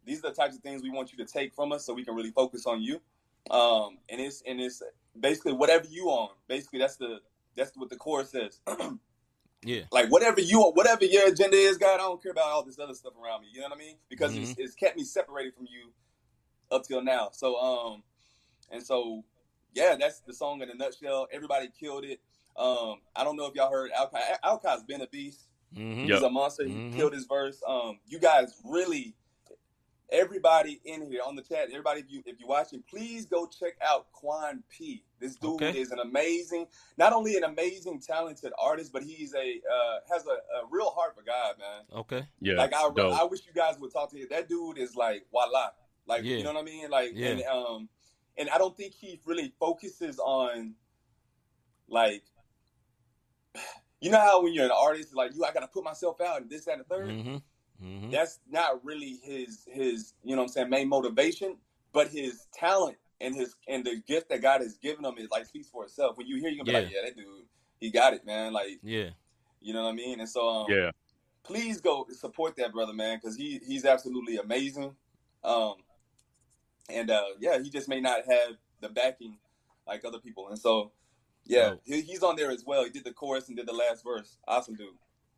these are the types of things we want you to take from us so we can really focus on you. Um, and it's and it's basically whatever you on. Basically, that's the that's what the chorus says. Yeah. like whatever you whatever your agenda is, God, I don't care about all this other stuff around me. You know what I mean? Because Mm-hmm. it's kept me separated from you up till now. So um, and so yeah, that's the song in a nutshell. Everybody killed it. Um, I don't know if y'all heard Alkai. Alkai's been a beast. Mhm. He's a monster. He Mhm. killed his verse. Um, you guys really, everybody in here on the chat, everybody, if you if you're watching, please go check out Quan P. This dude Okay. is an amazing, not only an amazing, talented artist, but he's a uh, has a, a real heart for God, man. Okay. Yeah. Like I, dope. I wish you guys would talk to him. That dude is like voila, like Yeah. you know what I mean. Like Yeah. and um, and I don't think he really focuses on like. You know how when you're an artist, like you, I gotta put myself out and this, that, and the 3rd Mm-hmm. Mm-hmm. that's not really his his you know what I'm saying main motivation, but his talent and his and the gift that God has given him is like speaks for itself. When you hear, you gonna be like, Yeah. yeah, that dude, he got it, man. Like Yeah. you know what I mean. And so um, yeah. please go support that brother, man, because he he's absolutely amazing. Um, and uh, yeah, he just may not have the backing like other people, and so yeah, he, he's on there as well. He did the chorus and did the last verse. Awesome dude.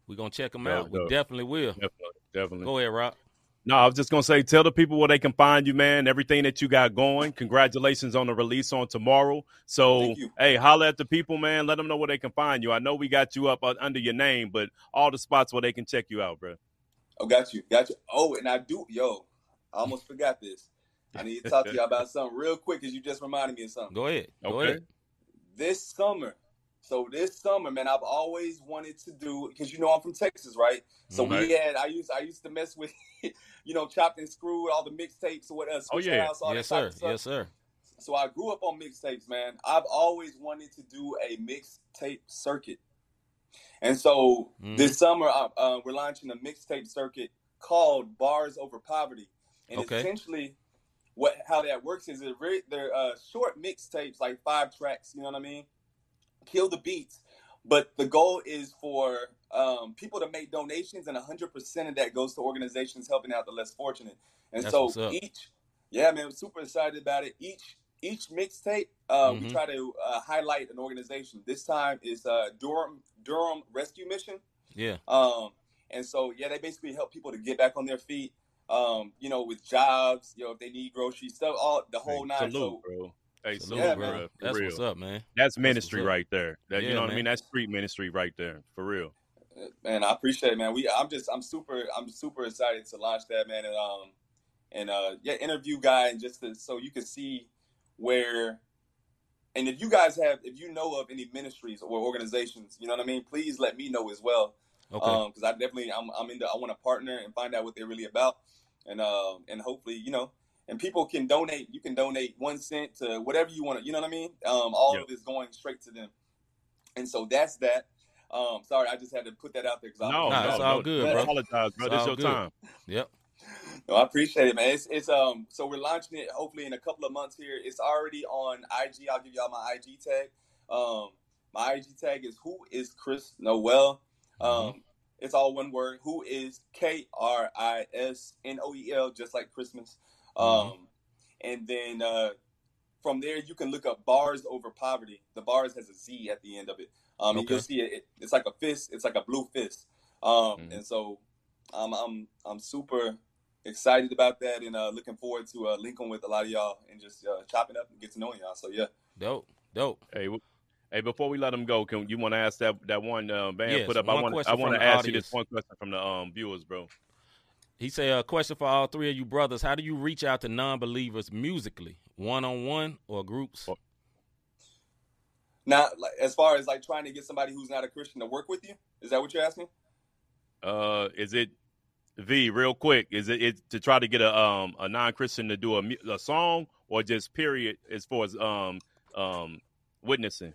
We're gonna check him Yeah, out. We definitely will. Definitely, definitely. Go ahead, Rock. No, I was just gonna say, tell the people where they can find you, man. Everything that you got going. Congratulations on the release on tomorrow. So, hey, holla at the people, man. Let them know where they can find you. I know we got you up uh, under your name, but all the spots where they can check you out, bro. Oh, got you, got you. Oh, and I do, yo, I almost forgot this. I need to talk to y'all about something real quick because you just reminded me of something. Go ahead. Go Okay. ahead. This summer, so this summer, man, I've always wanted to do because you know I'm from Texas, right? So Right. we had I used I used to mess with, you know, chopped and screwed all the mixtapes or whatever. else. Oh, yeah. all Yes, sir. Yes, sir. So I grew up on mixtapes, man. I've always wanted to do a mixtape circuit. And so Mhm. this summer, uh, uh, we're launching a mixtape circuit called Bars Over Poverty. And Okay. essentially, what how that works is they're, very, they're uh, short mixtapes, like five tracks, you know what I mean? Kill the beats. But the goal is for um, people to make donations, and 100% of that goes to organizations helping out the less fortunate. And That's so each, yeah, man, I'm super excited about it. Each each mixtape, uh, we Mhm. try to uh, highlight an organization. This time is uh, Durham Durham Rescue Mission. Yeah. Um, and so yeah, they basically help people to get back on their feet. Um, you know, with jobs, you know, if they need groceries, stuff, all the whole Hey, nine. salute, So bro. Hey, Salute, salute, Yeah, bro. man. That's real. what's up, man. That's ministry up. right there. That, Yeah, you know what I mean? That's street ministry right there. For real. man, I appreciate it, man. We, I'm just, I'm super, I'm super excited to launch that, man, and um, and uh, yeah, interview guy, and just to, so you can see where, and if you guys have, if you know of any ministries or organizations, you know what I mean, please let me know as well, Okay. um, because I definitely, I'm, I'm into, I want to partner and find out what they're really about, and um, and hopefully, you know. And people can donate. You can donate one cent to whatever you want to. You know what I mean? Um, all Yep. of it's going straight to them. And so that's that. Um, sorry, I just had to put that out there because No, Nah, no, it's no, all good, Don't bro. Apologize, bro. It's This all your good. time. Yep. No, I appreciate it, man. It's, it's um so we're launching it hopefully in a couple of months here. It's already on IG. I'll give y'all my IG tag. Um my IG tag is who is Kris Noel. Um Mm-hmm. It's all one word. Who is K R I S N O E L just like Christmas. Um Mhm. and then uh from there you can look up bars over poverty. The bars has a Z at the end of it. Um and you'll see it, it it's like a fist, it's like a blue fist. Um Mhm. and so um, I'm I'm super excited about that and uh, looking forward to uh, linking with a lot of y'all and just uh, chopping up and get to know y'all. So yeah, Dope. Dope. Hey, w- hey, before we let them go, can you want to ask that that one uh, band Yes, put up? I want I want to the ask you this one question from the um viewers, bro. He said, a question for all three of you brothers. How do you reach out to non-believers musically? One-on-one or groups? Oh. now like, as far as like trying to get somebody who's not a Christian to work with you, is that what you're asking? Uh, is it V real quick? Is it, it to try to get a um a non Christian to do a, a song or just period as far as um um witnessing?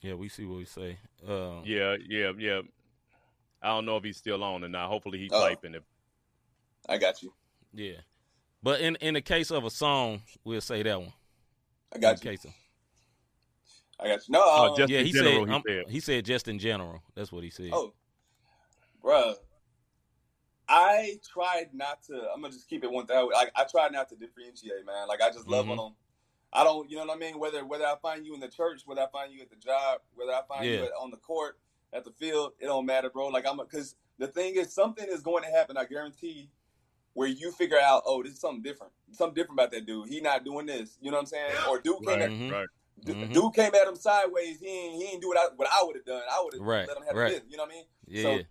Yeah, we see what we say. Um, Yeah, yeah, yeah. I don't know if he's still on or not. Hopefully he's Oh. typing it. I got you. yeah. But in in the case of a song, we'll say that one. I got the you. case of, I got you. No, Oh, um, just- yeah, in he general, said, he um, said. he said just in general. That's what he said. oh, bruh. I tried not to. I'm gonna just keep it one thousand. Like I tried not to differentiate, man. Like I just love Mhm. on them. I don't, you know what I mean. Whether whether I find you in the church, whether I find you at the job, whether I find you at, on the court, at the field, it don't matter, bro. Like I'm because the thing is, something is going to happen. I guarantee. Where you figure out, oh, this is something different. Something different about that dude. He not doing this. You know what I'm saying? Or dude came Right, at Mhm. right. D- Mhm. Dude came at him sideways. He ain't, he ain't do what I what I would have done. I would have Right, let him have right. the business. You know what I mean? Yeah, So yeah.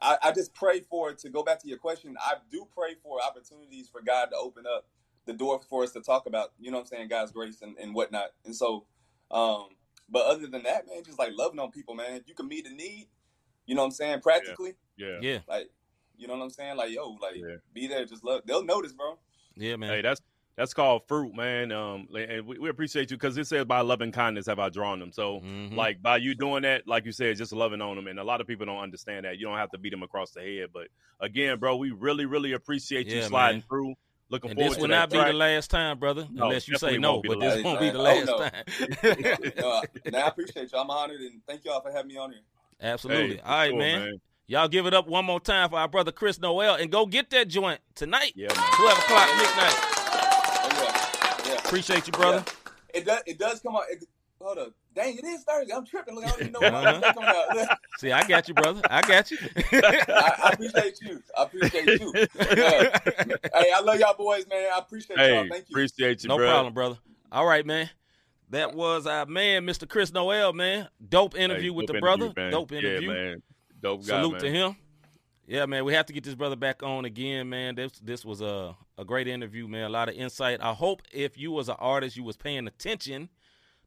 I, I just pray for it to go back to your question. I do pray for opportunities for God to open up the door for us to talk about. You know what I'm saying? God's grace and, and whatnot. And so, um, but other than that, man, just like loving on people, man. If you can meet a need, you know what I'm saying? Practically, Yeah. yeah, like you know what I'm saying? Like yo, like Yeah. be there. Just love. They'll notice, bro. yeah, man. Hey, that's that's called fruit, man. Um, and we, we appreciate you because it says by loving kindness have I drawn them. So, Mhm. like by you doing that, like you said, just loving on them, and a lot of people don't understand that. You don't have to beat them across the head, but again, bro, we really, really appreciate you Yeah, sliding man. through. Looking and forward this to will that not be track. the last time, brother. No, unless you say no, won't be the but this won't be the oh, last Oh, no. time. now I appreciate you. I'm honored and thank y'all for having me on here. Absolutely. Hey, All right, sure, man. Y'all give it up one more time for our brother Kris Noel and go get that joint tonight. Yeah, 12 o'clock midnight. Oh, yeah. Yeah. Appreciate you, brother. Yeah. It does. It does come out. It, hold up. Dang, it is Thursday. I'm tripping. Look, I don't even know Uh-huh. when it's coming out. See, I got you, brother. I got you. I, I appreciate you. I appreciate you. Yeah. Hey, I love y'all boys, man. I appreciate Hey, y'all. Thank you. appreciate you, no bro. problem, brother. All right, man. That was our man, Mr. Kris Noel, man. Dope interview Hey, with dope the brother. man. Dope interview. Yeah, man. Dope guy, Salute man. to him. Yeah, man. We have to get this brother back on again, man. This this was a a great interview, man. A lot of insight. I hope if you was an artist, you was paying attention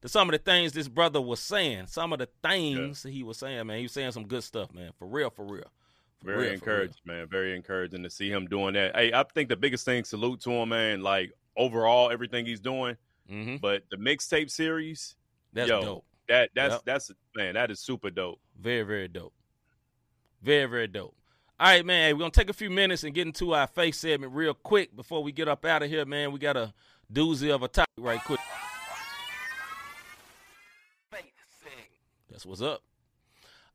to some of the things this brother was saying. Some of the things he was saying, man. He was saying some good stuff, man. For real, for real. For Very real, for real. encouraged, man. Very encouraging to see him doing that. Hey, I think the biggest thing, salute to him, man. Like overall, everything he's doing. Mhm. But the mixtape series, That's yo, dope. That that's Yep. that's man, that is super dope. Very, very dope. Very, very dope. All right, man. We're gonna take a few minutes and get into our face segment real quick before we get up out of here, man. We got a doozy of a topic right quick. That's what's up.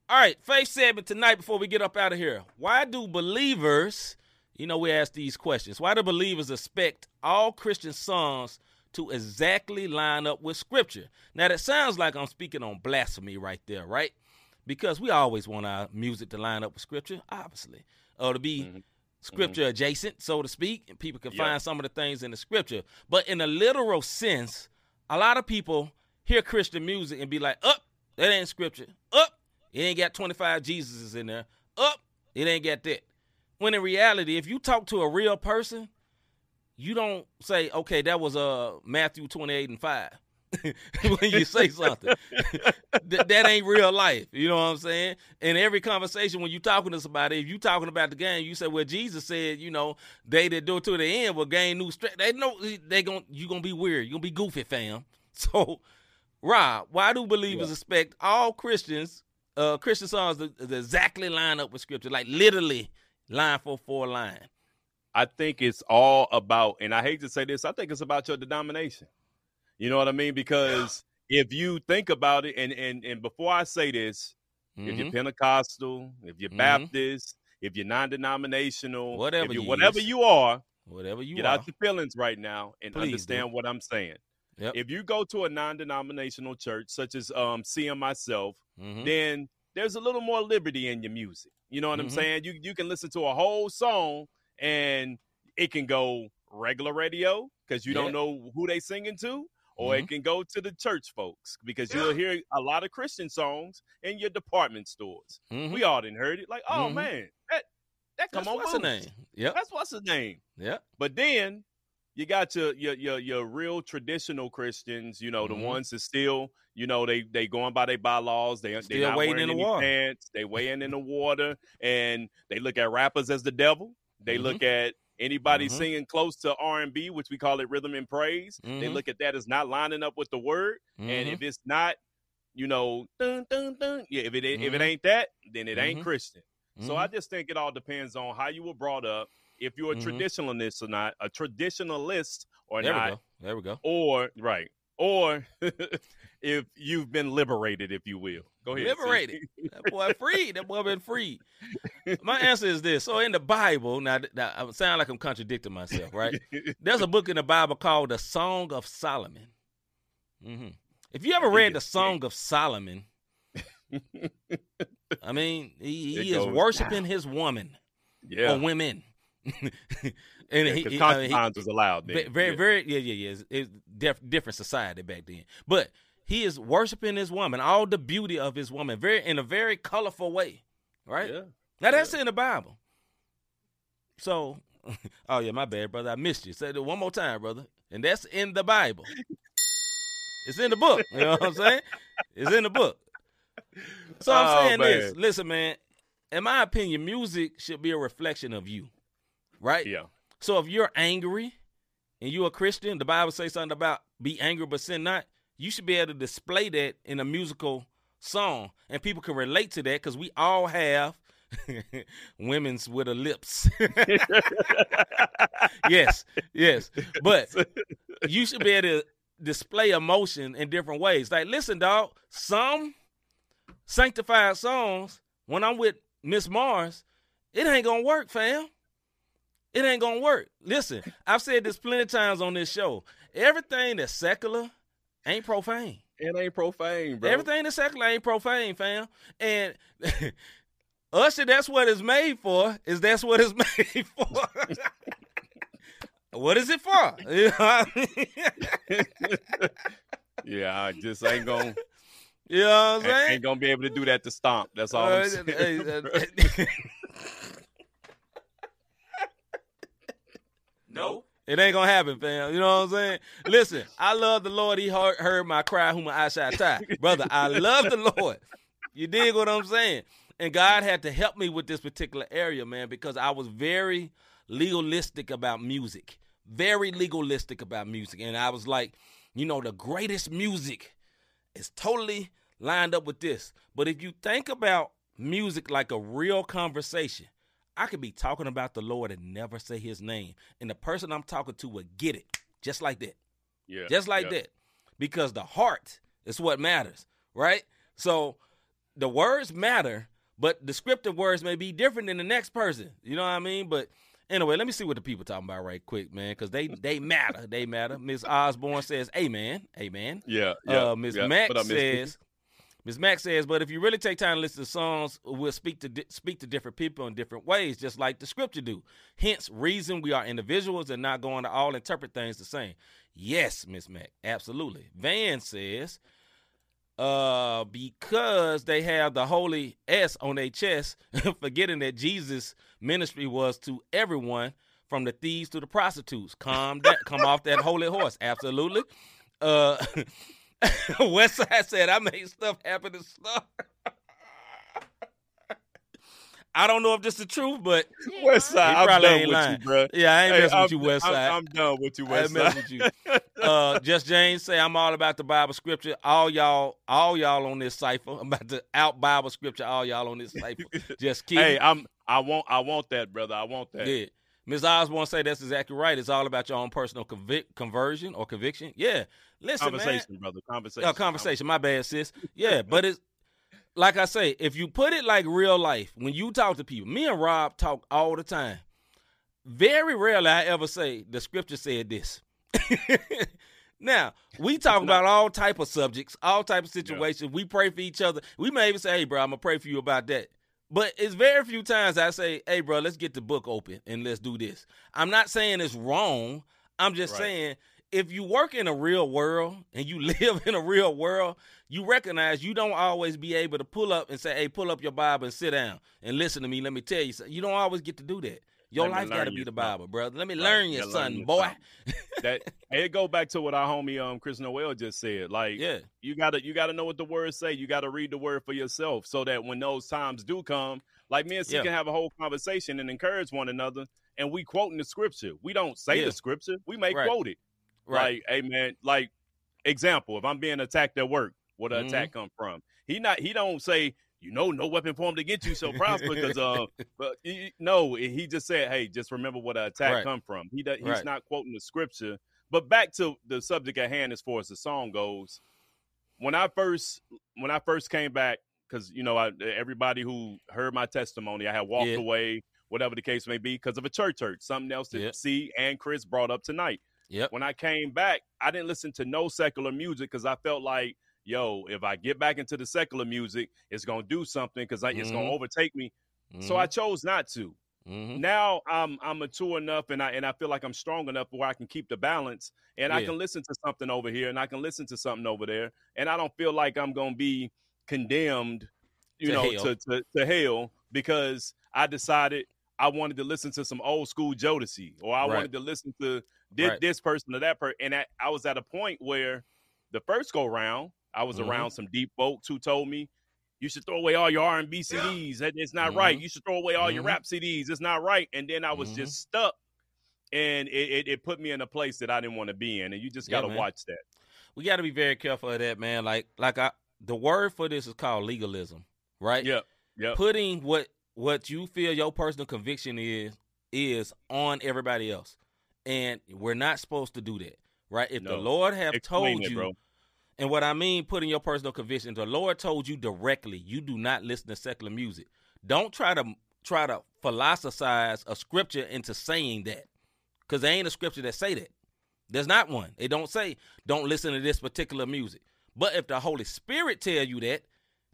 All right, face segment tonight before we get up out of here. Why do believers, you know, we ask these questions. Why do believers expect all Christian songs to exactly line up with scripture? Now that sounds like I'm speaking on blasphemy right there, right? Because we always want our music to line up with scripture, obviously, or to be mm-hmm. scripture mm-hmm. adjacent, so to speak, and people can Yeah. find some of the things in the scripture. But in a literal sense, a lot of people hear Christian music and be like, up, that ain't scripture. Up, it ain't got 25 Jesuses in there. Up, it ain't got that. When in reality, if you talk to a real person, you don't say, okay, that was uh Matthew 28 and 5. when you say something. Th- that ain't real life. You know what I'm saying? In every conversation, when you talking to somebody, if you talking about the game, you say, "Well, Jesus said, you know, they that do it to the end will gain new strength." They know they gon' you gonna be weird. You gonna be goofy, fam. So, Rob, why do believers expect all Christians, uh, Christian songs to, to exactly line up with Scripture, like literally line for four line? I think it's all about, and I hate to say this, I think it's about your denomination. You know what I mean? Because if you think about it, and and and before I say this, if you're Mhm. Pentecostal, if you're Mhm. Baptist, if you're non-denominational, Whatever you whatever is. you are, Whatever you get are. out your feelings right now and Please understand what I'm saying. Yep. If you go to a non-denominational church, such as um, seeing myself, Mhm. then there's a little more liberty in your music. You know what I'm Mhm. saying? You you can listen to a whole song and it can go regular radio because you Yeah. don't know who they singing to, or Mhm. it can go to the church folks because you'll hear a lot of Christian songs in your department stores. Mhm. We all didn't heard it. Like, oh Mhm. man, that that come That's on what's the name? Yeah, That's what's his name. Yeah. But then you got your your your, your real traditional Christians, you know, Mhm. the ones that still, you know, they they going by their bylaws. They they Still not wading wearing in the any water. pants. They weighing in the water, and they look at rappers as the devil. They Mhm. look at anybody Mhm. singing close to R and B, which we call it rhythm and praise. They Mhm. look at that as not lining up with the word, and Mhm. if it's not, you know, dun, dun, dun, yeah, if it if it Mhm. ain't that, then it ain't. Christian. So. I just think it all depends on how you were brought up, if you're a Mhm. traditionalist or not, a traditionalist or there we not, go. There we go. or right, or if you've been liberated, if you will. Go ahead. Liberated. That boy free. That boy been free. My answer is this. So in the Bible, now, now I sound like I'm contradicting myself, right? There's a book in the Bible called the Song of Solomon. hmm If you ever read the Song of Solomon, I mean, he, he is worshiping his woman yeah, or women. and he, he- uh, I mean, he- was allowed. Then. very, yeah. very, yeah, yeah, yeah. It's, it's different society back then, but he is worshiping his woman, all the beauty of his woman, very in a very colorful way, right? Yeah. Now that's in the Bible. So, oh yeah, my bad, brother. I missed you. Say it one more time, brother. And that's in the Bible. It's in the book. You know what I'm saying? It's in the book. So I'm Oh, saying this. Listen, man. In my opinion, music should be a reflection of you, right? Yeah. So if you're angry and you're a Christian, the Bible says something about be angry but sin not. You should be able to display that in a musical song, and people can relate to that because we all have women's with her lips. yes, yes, but you should be able to display emotion in different ways. Like, listen, dog, some sanctified songs. When I'm with Miss Mars, it ain't gonna work, fam. It ain't gonna work. Listen, I've said this plenty of times on this show. Everything that's secular ain't profane. It ain't profane, bro. Everything that's secular ain't profane, fam. And Usher, that's what it's made for. Is that's what it's made for. what is it for? You know I mean? yeah, I just ain't gonna. You know what I'm ain't, saying? ain't gonna be able to do that to stomp. That's all I'm Uh, saying. uh, no. It ain't gonna happen, fam. You know what I'm saying? Listen, I love the Lord. He heard, heard my cry, whom I shall tie. Brother, I love the Lord. You dig what I'm saying? And God had to help me with this particular area, man, because I was very legalistic about music. Very legalistic about music. And I was like, you know, the greatest music is totally lined up with this. But if you think about music like a real conversation, I could be talking about the Lord and never say his name. And the person I'm talking to would get it just like that. Yeah. Just like yeah. that. Because the heart is what matters, right? So the words matter, but descriptive words may be different than the next person. You know what I mean? But anyway, let me see what the people talking about right quick, man, because they they matter. They matter. Miss Osborne says, Amen. Amen. Yeah. Yeah. Uh, Miss yeah. Miss says, Miss Max says, but if you really take time to listen to songs, we'll speak to di- speak to different people in different ways, just like the scripture do. Hence, reason we are individuals and not going to all interpret things the same. Yes, Miss Mac, absolutely. Van says, uh, because they have the holy S on their chest, forgetting that Jesus' ministry was to everyone, from the thieves to the prostitutes. Calm down, come off that holy horse. Absolutely. Uh, Westside said, I made stuff happen and stuff. I don't know if this is the truth, but West he Side, I'm probably done ain't with lying. you, bro. Yeah, I ain't Hey, messing I'm, with you, West I'm- I'm, done with you, I West ain't messing Side. with you. Uh, Just James say I'm all about the Bible scripture. All y'all, all y'all on this cipher. I'm about to out Bible scripture. All y'all on this cipher. Just kidding. Hey, I'm. I want. I want that, brother. I want that. Yeah. Ms. Osborne say that's exactly right. It's all about your own personal convic- conversion or conviction. Yeah. Listen, man. Conversation, brother. Conversation. Oh, conversation. My bad, sis. Yeah, but it's like I say, if you put it like real life, when you talk to people, me and Rob talk all the time. Very rarely I ever say the scripture said this. now we talk about all type of subjects, all type of situations. We pray for each other. We may even say, "Hey, bro, I'm gonna pray for you about that." But it's very few times I say, "Hey, bro, let's get the book open and let's do this." I'm not saying it's wrong. I'm just Right. saying if you work in a real world and you live in a real world, you recognize you don't always be able to pull up and say, "Hey, pull up your Bible and sit down and listen to me." Let me tell you, something. you don't always get to do that. Your Let life got to be the. Bible, brother. Let me Right. learn you Yeah, learn boy. that it go back to what our homie um Kris Noel just said. Like, Yeah. you gotta you gotta know what the words say. You gotta read the word for yourself, so that when those times do come, like me and C Yeah. can have a whole conversation and encourage one another. And we quoting the scripture. We don't say Yeah. the scripture. We may Right. quote it. Right. Like, hey man, like example, if I'm being attacked at work, where the Mhm. attack come from? He not he don't say, you know, no weapon formed against you shall prosper because uh but he- no, he just said, hey, just remember where the attack Right. come from. He does, he's Right. not quoting the scripture. But back to the subject at hand as far as the song goes. When I first when I first came back, because you know, I, everybody who heard my testimony, I had walked Yeah. away, whatever the case may be, because of a church hurt. Something else that Yep. C and Chris brought up tonight. Yep. When I came back, I didn't listen to no secular music because I felt like, yo, if I get back into the secular music, it's gonna do something because it's gonna Mhm. overtake me. So I chose not to. Mhm. Now I'm I'm mature enough and I and I feel like I'm strong enough where I can keep the balance and I can listen to something over here and I can listen to something over there and I don't feel like I'm gonna be condemned, you To know, hell. to, to to hell because I decided I wanted to listen to some old school Jodeci or I Right. wanted to listen to this, Right. this person or that person and I, I was at a point where the first go round I was Mhm. around some deep folks who told me you should throw away all your R&B CDs. It's not right. Mhm. You should throw away all your Mhm. rap CDs. It's not right. And then I was Mhm. just stuck. And it, it, it put me in a place that I didn't want to be in. And you just got to man. watch that. we got to be very careful of that, man. Like, like I, the word for this is called legalism, right? Yep. Yep. Putting what what you feel your personal conviction is is on everybody else, and we're not supposed to do that, right? If the Lord have Explain told it, you, bro. And what I mean putting your personal convictions. the Lord told you directly, you do not listen to secular music. don't try to try to philosophize a scripture into saying that, because there ain't a scripture that say that. There's not one. It don't say don't listen to this particular music. But if the Holy Spirit tell you that,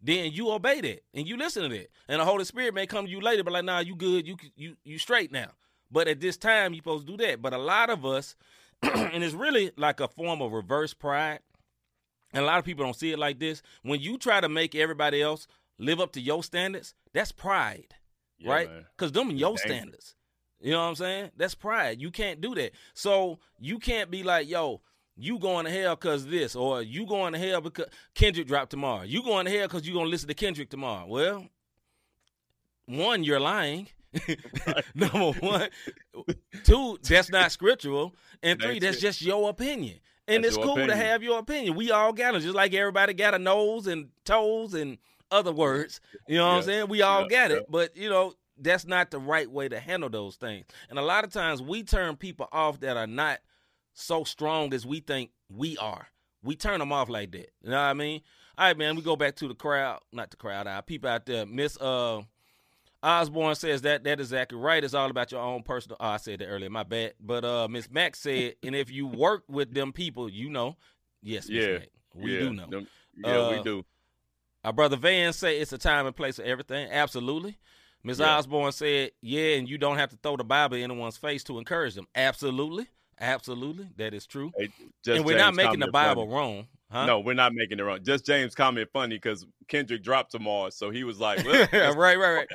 then you obey that and you listen to that. And the Holy Spirit may come to you later, but like, nah, you good, you you you straight now. But at this time, you supposed to do that. But a lot of us, and it's really like a form of reverse pride. And a lot of people don't see it like this. When you try to make everybody else live up to your standards, that's pride, Yeah, right? Because them your Dangerous. standards. You know what I'm saying? That's pride. You can't do that. So you can't be like, yo, you going to hell because this, or you going to hell because Kendrick dropped tomorrow. You going to hell because you going to listen to Kendrick tomorrow. Well, one, you're lying. Number one. Two, that's not scriptural. And three, that's just your opinion. And That's it's cool to have your opinion. We all got them, just like everybody got a nose and toes and other words. You know what I'm saying? We all Yeah, got yeah. it. But, you know, that's not the right way to handle those things. And a lot of times we turn people off that are not so strong as we think we are. We turn them off like that. You know what I mean? All right, man, we go back to the crowd, not the crowd, our people out there. Miss uh Osborne says that that is exactly right. It's all about your own personal. Oh, I said that earlier. My bad. But uh, Miss Mack said, and if you work with them people, you know. Yes, Miss Yeah. Mack, we yeah, do know. them- yeah, we Uh, do. Our brother Van say it's a time and place for everything. Absolutely. Miss Yeah. Osborne said, "Yeah, and you don't have to throw the Bible in anyone's face to encourage them." Absolutely, absolutely, that is true. Hey, and we're not making the Bible funny. wrong, huh? No, we're not making it wrong. Just James comment funny because Kendrick dropped tomorrow, so he was like, well, right, right, right.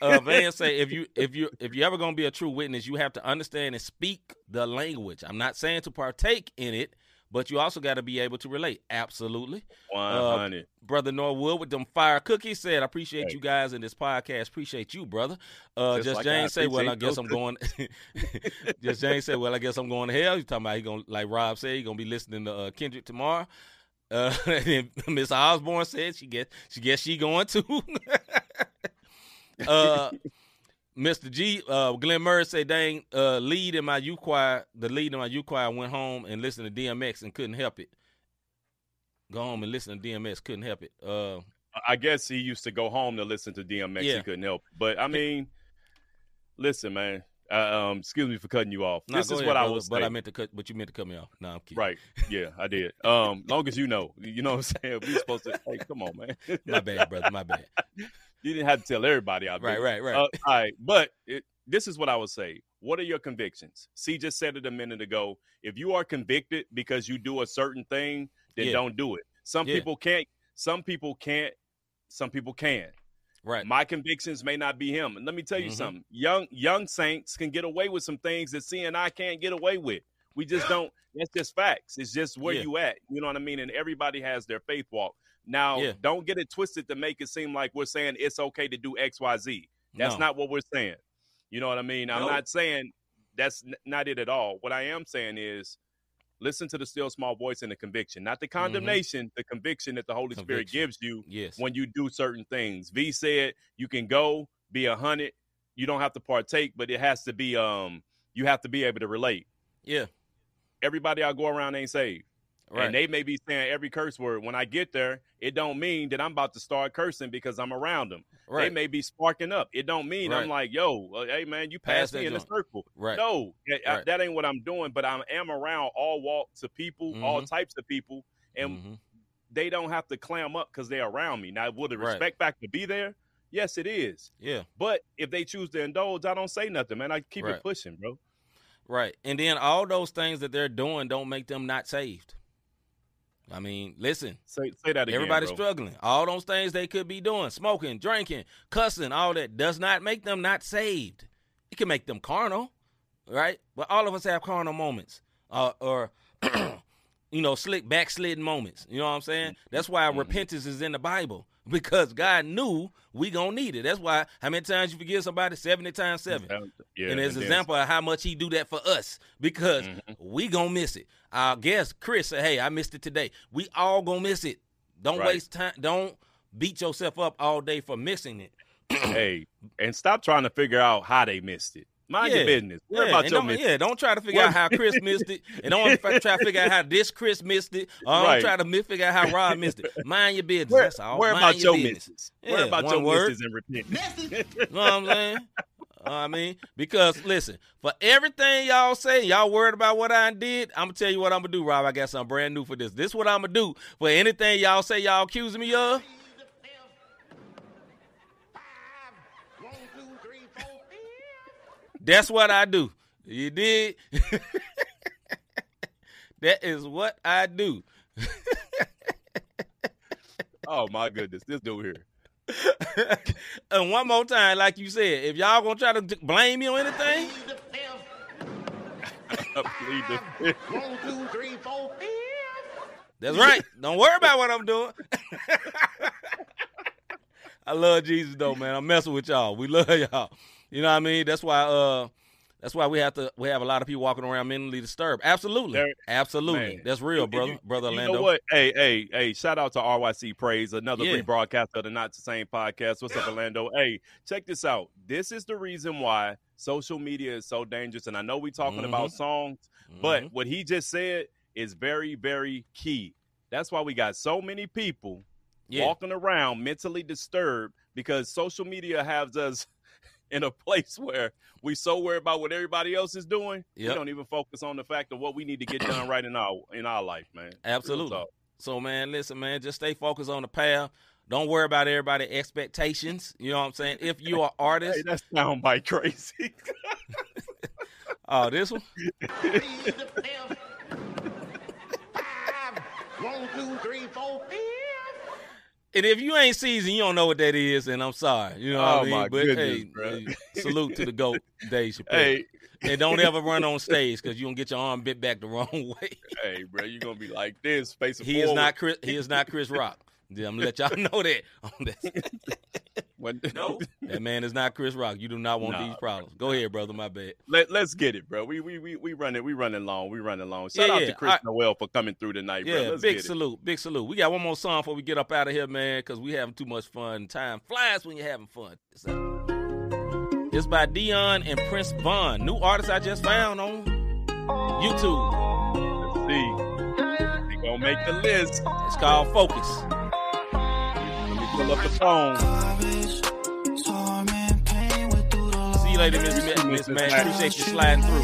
Uh, Van say if you if you if you're ever gonna be a true witness, you have to understand and speak the language. I'm not saying to partake in it, but you also got to be able to relate. Absolutely. Uh, 100. Brother Norwood with them fire cookies said, I appreciate Hey. you guys in this podcast. Appreciate you, brother. Uh, Just just, like James say, well, I guess I'm going. just James said, well, I guess I'm going to hell. You talking about he gonna like Rob said, he gonna be listening to uh, Kendrick tomorrow. Uh, and then Miss Osborne said she guess she guess she going to. uh, Mr. G, uh, Glenn Murray said, dang, uh, lead in my U choir, the lead in my U choir went home and listened to DMX and couldn't help it. Go home and listen to DMX, couldn't help it. Uh, I guess he used to go home to listen to DMX. Yeah. He couldn't help. it. But I mean, listen, man. Uh, um, excuse me for cutting you off. nah, this is ahead, what I was But saying. I meant to cut, but you meant to cut me off. No, I'm kidding. Right. Yeah, I did. Um, long as you know, you know what I'm saying. We're supposed to. Hey, come on, man. My bad, brother. My bad. you didn't have to tell everybody out Right, there. right, right. Uh, all right, but it, this is what I would say. What are your convictions? C just said it a minute ago. If you are convicted because you do a certain thing, then Yeah. don't do it. Some Yeah. people can't. Some people can't. Some people can. Right. My convictions may not be him. And let me tell you Mhm. something. Young young saints can get away with some things that C and I can't get away with. We just don't. That's just facts. It's just where Yeah. you at. You know what I mean? And everybody has their faith walk. Now, Yeah. don't get it twisted to make it seem like we're saying it's okay to do X, Y, Z. That's No. not what we're saying. You know what I mean? I'm No. not saying that's n- not it at all. What I am saying is listen to the still small voice and the conviction, not the condemnation, the conviction that the Holy Spirit Mm-hmm. Gives you Yes. when you do certain things. V said you can go be a hundred. You don't have to partake, but it has to be um you have to be able to relate. Yeah. Everybody I go around ain't saved. Right. And they may be saying every curse word. When I get there, it don't mean that I'm about to start cursing because I'm around them. They may be sparking up. It don't mean Right. I'm like, yo, hey man, you Pass passed that me in the circle. Right. No, that, I- that ain't what I'm doing. But I am around all walks of people, all Mhm. types of people, and Mhm. they don't have to clam up because they're around me. Now, will the Right. respect factor be there? Yes, it is. Yeah. But if they choose to indulge, I don't say nothing, man. I keep Right. it pushing, bro. Right. And then all those things that they're doing don't make them not saved. I mean, listen, Say say that again. everybody's bro. struggling. All those things they could be doing, smoking, drinking, cussing, all that does not make them not saved. It can make them carnal, right? But all of us have carnal moments. Uh, or you know, slick backslidden moments. You know what I'm saying? That's why repentance is in the Bible. Because God knew we gonna need it. That's why how many times you forgive somebody? 70 times seven. Yeah, and as an example of how much he do that for us because Mhm. we gonna miss it. I guess Chris said, "Hey, I missed it today. We all gonna miss it. Don't Right. waste time. Don't beat yourself up all day for missing it. hey, and stop trying to figure out how they missed it. Mind yeah. your business. Worry yeah, about and your don't, business. yeah, don't try to figure out how Chris missed it, and don't try to figure out how this Chris missed it, or don't try to figure out how Rob missed it. Mind your business. Worry, That's all. worry Mind about your business. misses. Yeah, worry about one your word. misses and repent. You know what I'm saying? I mean, because listen, for everything y'all say, y'all worried about what I did. I'm gonna tell you what I'm gonna do, Rob. I got something brand new for this. This is what I'm gonna do for anything y'all say y'all accusing me of. That's what I do. You did. that is what I do. Oh my goodness, this dude here. and one more time, like you said, if y'all gonna try to blame me on anything, Plead the fifth. that's right. Don't worry about what I'm doing. I love Jesus though, man. I'm messing with y'all. We love y'all. You know what I mean? That's why uh that's why we have to we have a lot of people walking around mentally disturbed. Absolutely. There- Absolutely. Man. That's real, brother. you- brother you Orlando. know what? Hey, hey, hey! Shout out to RYC Praise, another Yeah. rebroadcast of the Not the Same podcast. What's up, Orlando? Hey, check this out. This is the reason why social media is so dangerous. And I know we're talking about songs, but Mhm. what he just said is very, very key. That's why we got so many people Yeah. walking around mentally disturbed because social media has us in a place where we so worried about what everybody else is doing, Yep. we don't even focus on the fact of what we need to get done right in our in our life, man. Absolutely. talk. So man, listen, man, just stay focused on the path. Don't worry about everybody's expectations. You know what I'm saying? If you are artist, Hey, that sound bite crazy. oh, this one. And if you ain't seasoned, you don't know what that is, and I'm sorry. You know what Oh, I mean? my but goodness, hey, bro. hey, salute to the GOAT, Dave Chappelle. hey, And don't ever run on stage because you gonna get your arm bit back the wrong way. hey, bro, you're gonna be like this, facing He is not Chris. He is not Chris Rock. Yeah, I'm gonna let y'all know that. On this. When- no, that man is not Chris Rock. You do not want Nah, these problems. Go ahead, brother. My bad. Let, let's get it, bro. We we we we running we running long. We running long. Shout Yeah, out yeah. to Chris I- Noel for coming through tonight, bro. Yeah, Let's big get it. salute, big salute. We got one more song before we get up out of here, man, because we having too much fun. Time flies when you're having fun. It's, it's by Dion and Prince Vaughn, new artist I just found on YouTube. Let's see. We gonna make the list. It's called Focus. Let me pull up the phone. See you later, Miss Miss, Miss Man. Appreciate you sliding through.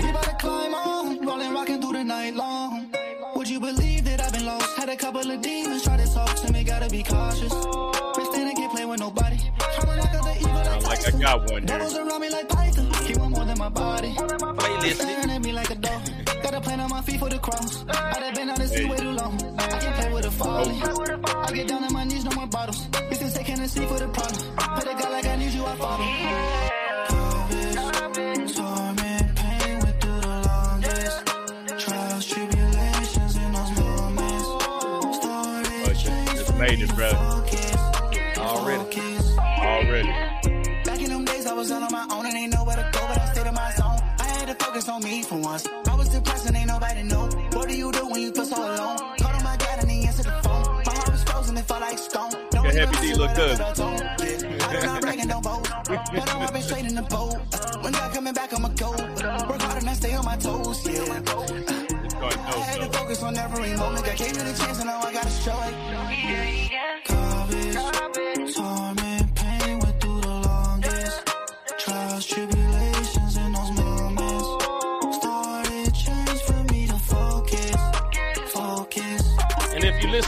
We about to climb on, rolling, rocking through the night long. Would you believe that I've been lost? Had a couple of demons try to talk to me, gotta be cautious. Best thing to get play with nobody. Tryna knock out the evil like like I got one here. My body. Playlist at me like a dog. Got a plan on my feet for the cross. I done been on the sea way too long. I can't play with a folly. I get down on my knees, no more bottles. We still taking a seat for the problem. A guy like I need you, I follow. Torment, pain went focus on me for once. I was depressed and ain't nobody know. What do you do when you feel so alone? Called on my dad and he answered the phone. My heart was frozen, it felt like stone. No Your Heavy D look good. I. I do not brag don't boast. But I'm hopping straight in the boat. When God coming back, I'ma go. Work hard and I stay on my toes, yeah. I had to focus on every moment. God gave me the chance and now I gotta show it.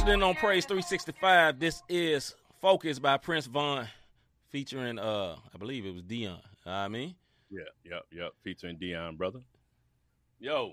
And if on Praise 365, this is Focus by Prince Vaughn, featuring uh, I believe it was Dion. I mean, Yeah, yep, yep. Featuring Dion, brother. Yo,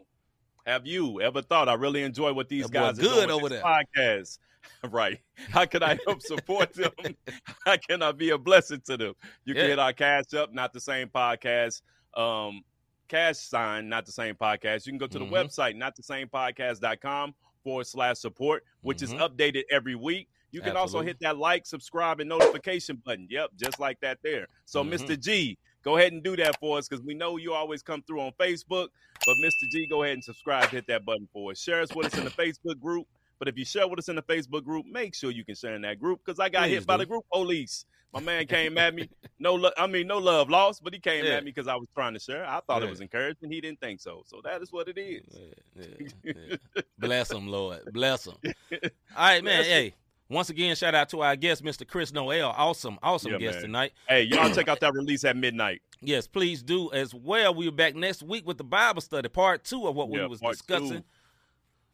have you ever thought I really enjoy what these guys are good over there. podcast? right. How can I help support them? How can I be a blessing to them? You can hit our cash up, not the same podcast. Um, cash sign, not the same podcast. You can go to the Mhm. website, not the same podcast.com forward slash support, which is Mhm. updated every week. You can also hit that like, subscribe, and notification button. Yep, just like that there. So, Mhm. Mr. G, go ahead and do that for us because we know you always come through on Facebook. But Mr. G, go ahead and subscribe, hit that button for us. Share us with us in the Facebook group. But if you share with us in the Facebook group, make sure you can share in that group because I got Please hit by do. the group police. My man came at me. No, lo- I mean no love lost, but he came Yeah. at me because I was trying to share. I thought Yeah. it was encouraging. He didn't think so. So that is what it is. Yeah, yeah. Bless him, Lord. Bless him. All right, man. Bless him. Hey, once again, shout out to our guest, Mr. Kris Noel. Awesome, awesome Yeah, guest man. tonight. Hey, y'all check out that release at midnight. Yes, please do as well. We'll be back next week with the Bible study, part two of what we was discussing. two.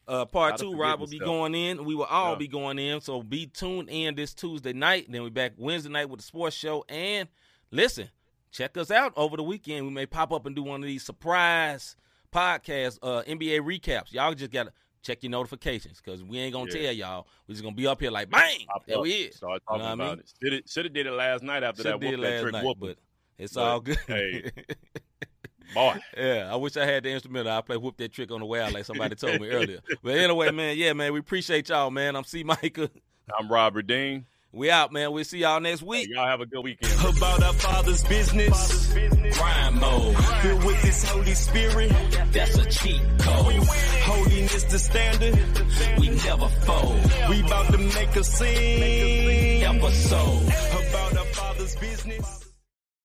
Uh, part two, Rob will be going in. We will all Yeah. be going in. So be tuned in this Tuesday night. Then we back Wednesday night with the sports show. And listen, check us out over the weekend. We may pop up and do one of these surprise podcast uh, NBA recaps. Y'all just gotta check your notifications because we ain't gonna Yeah. tell y'all. We just gonna be up here like bang. Pop there up, we is. Start You know I about mean? it. Should have did it last night after Shoulda that did that last trick night, whooping. but it's But, all good. hey. Boy. Yeah, I wish I had the instrumental. I play whoop that trick on the way out like somebody told me earlier. But anyway, man, yeah, man, we appreciate y'all, man. I'm C Micah. I'm Robert Dean. We out, man. We'll see y'all next week. Y'all have a good weekend. About our Father's business. Grind mode. Filled with this Holy Spirit. That's a cheat code. Holiness the standard. We never fold. We about to make a scene. Episode. About our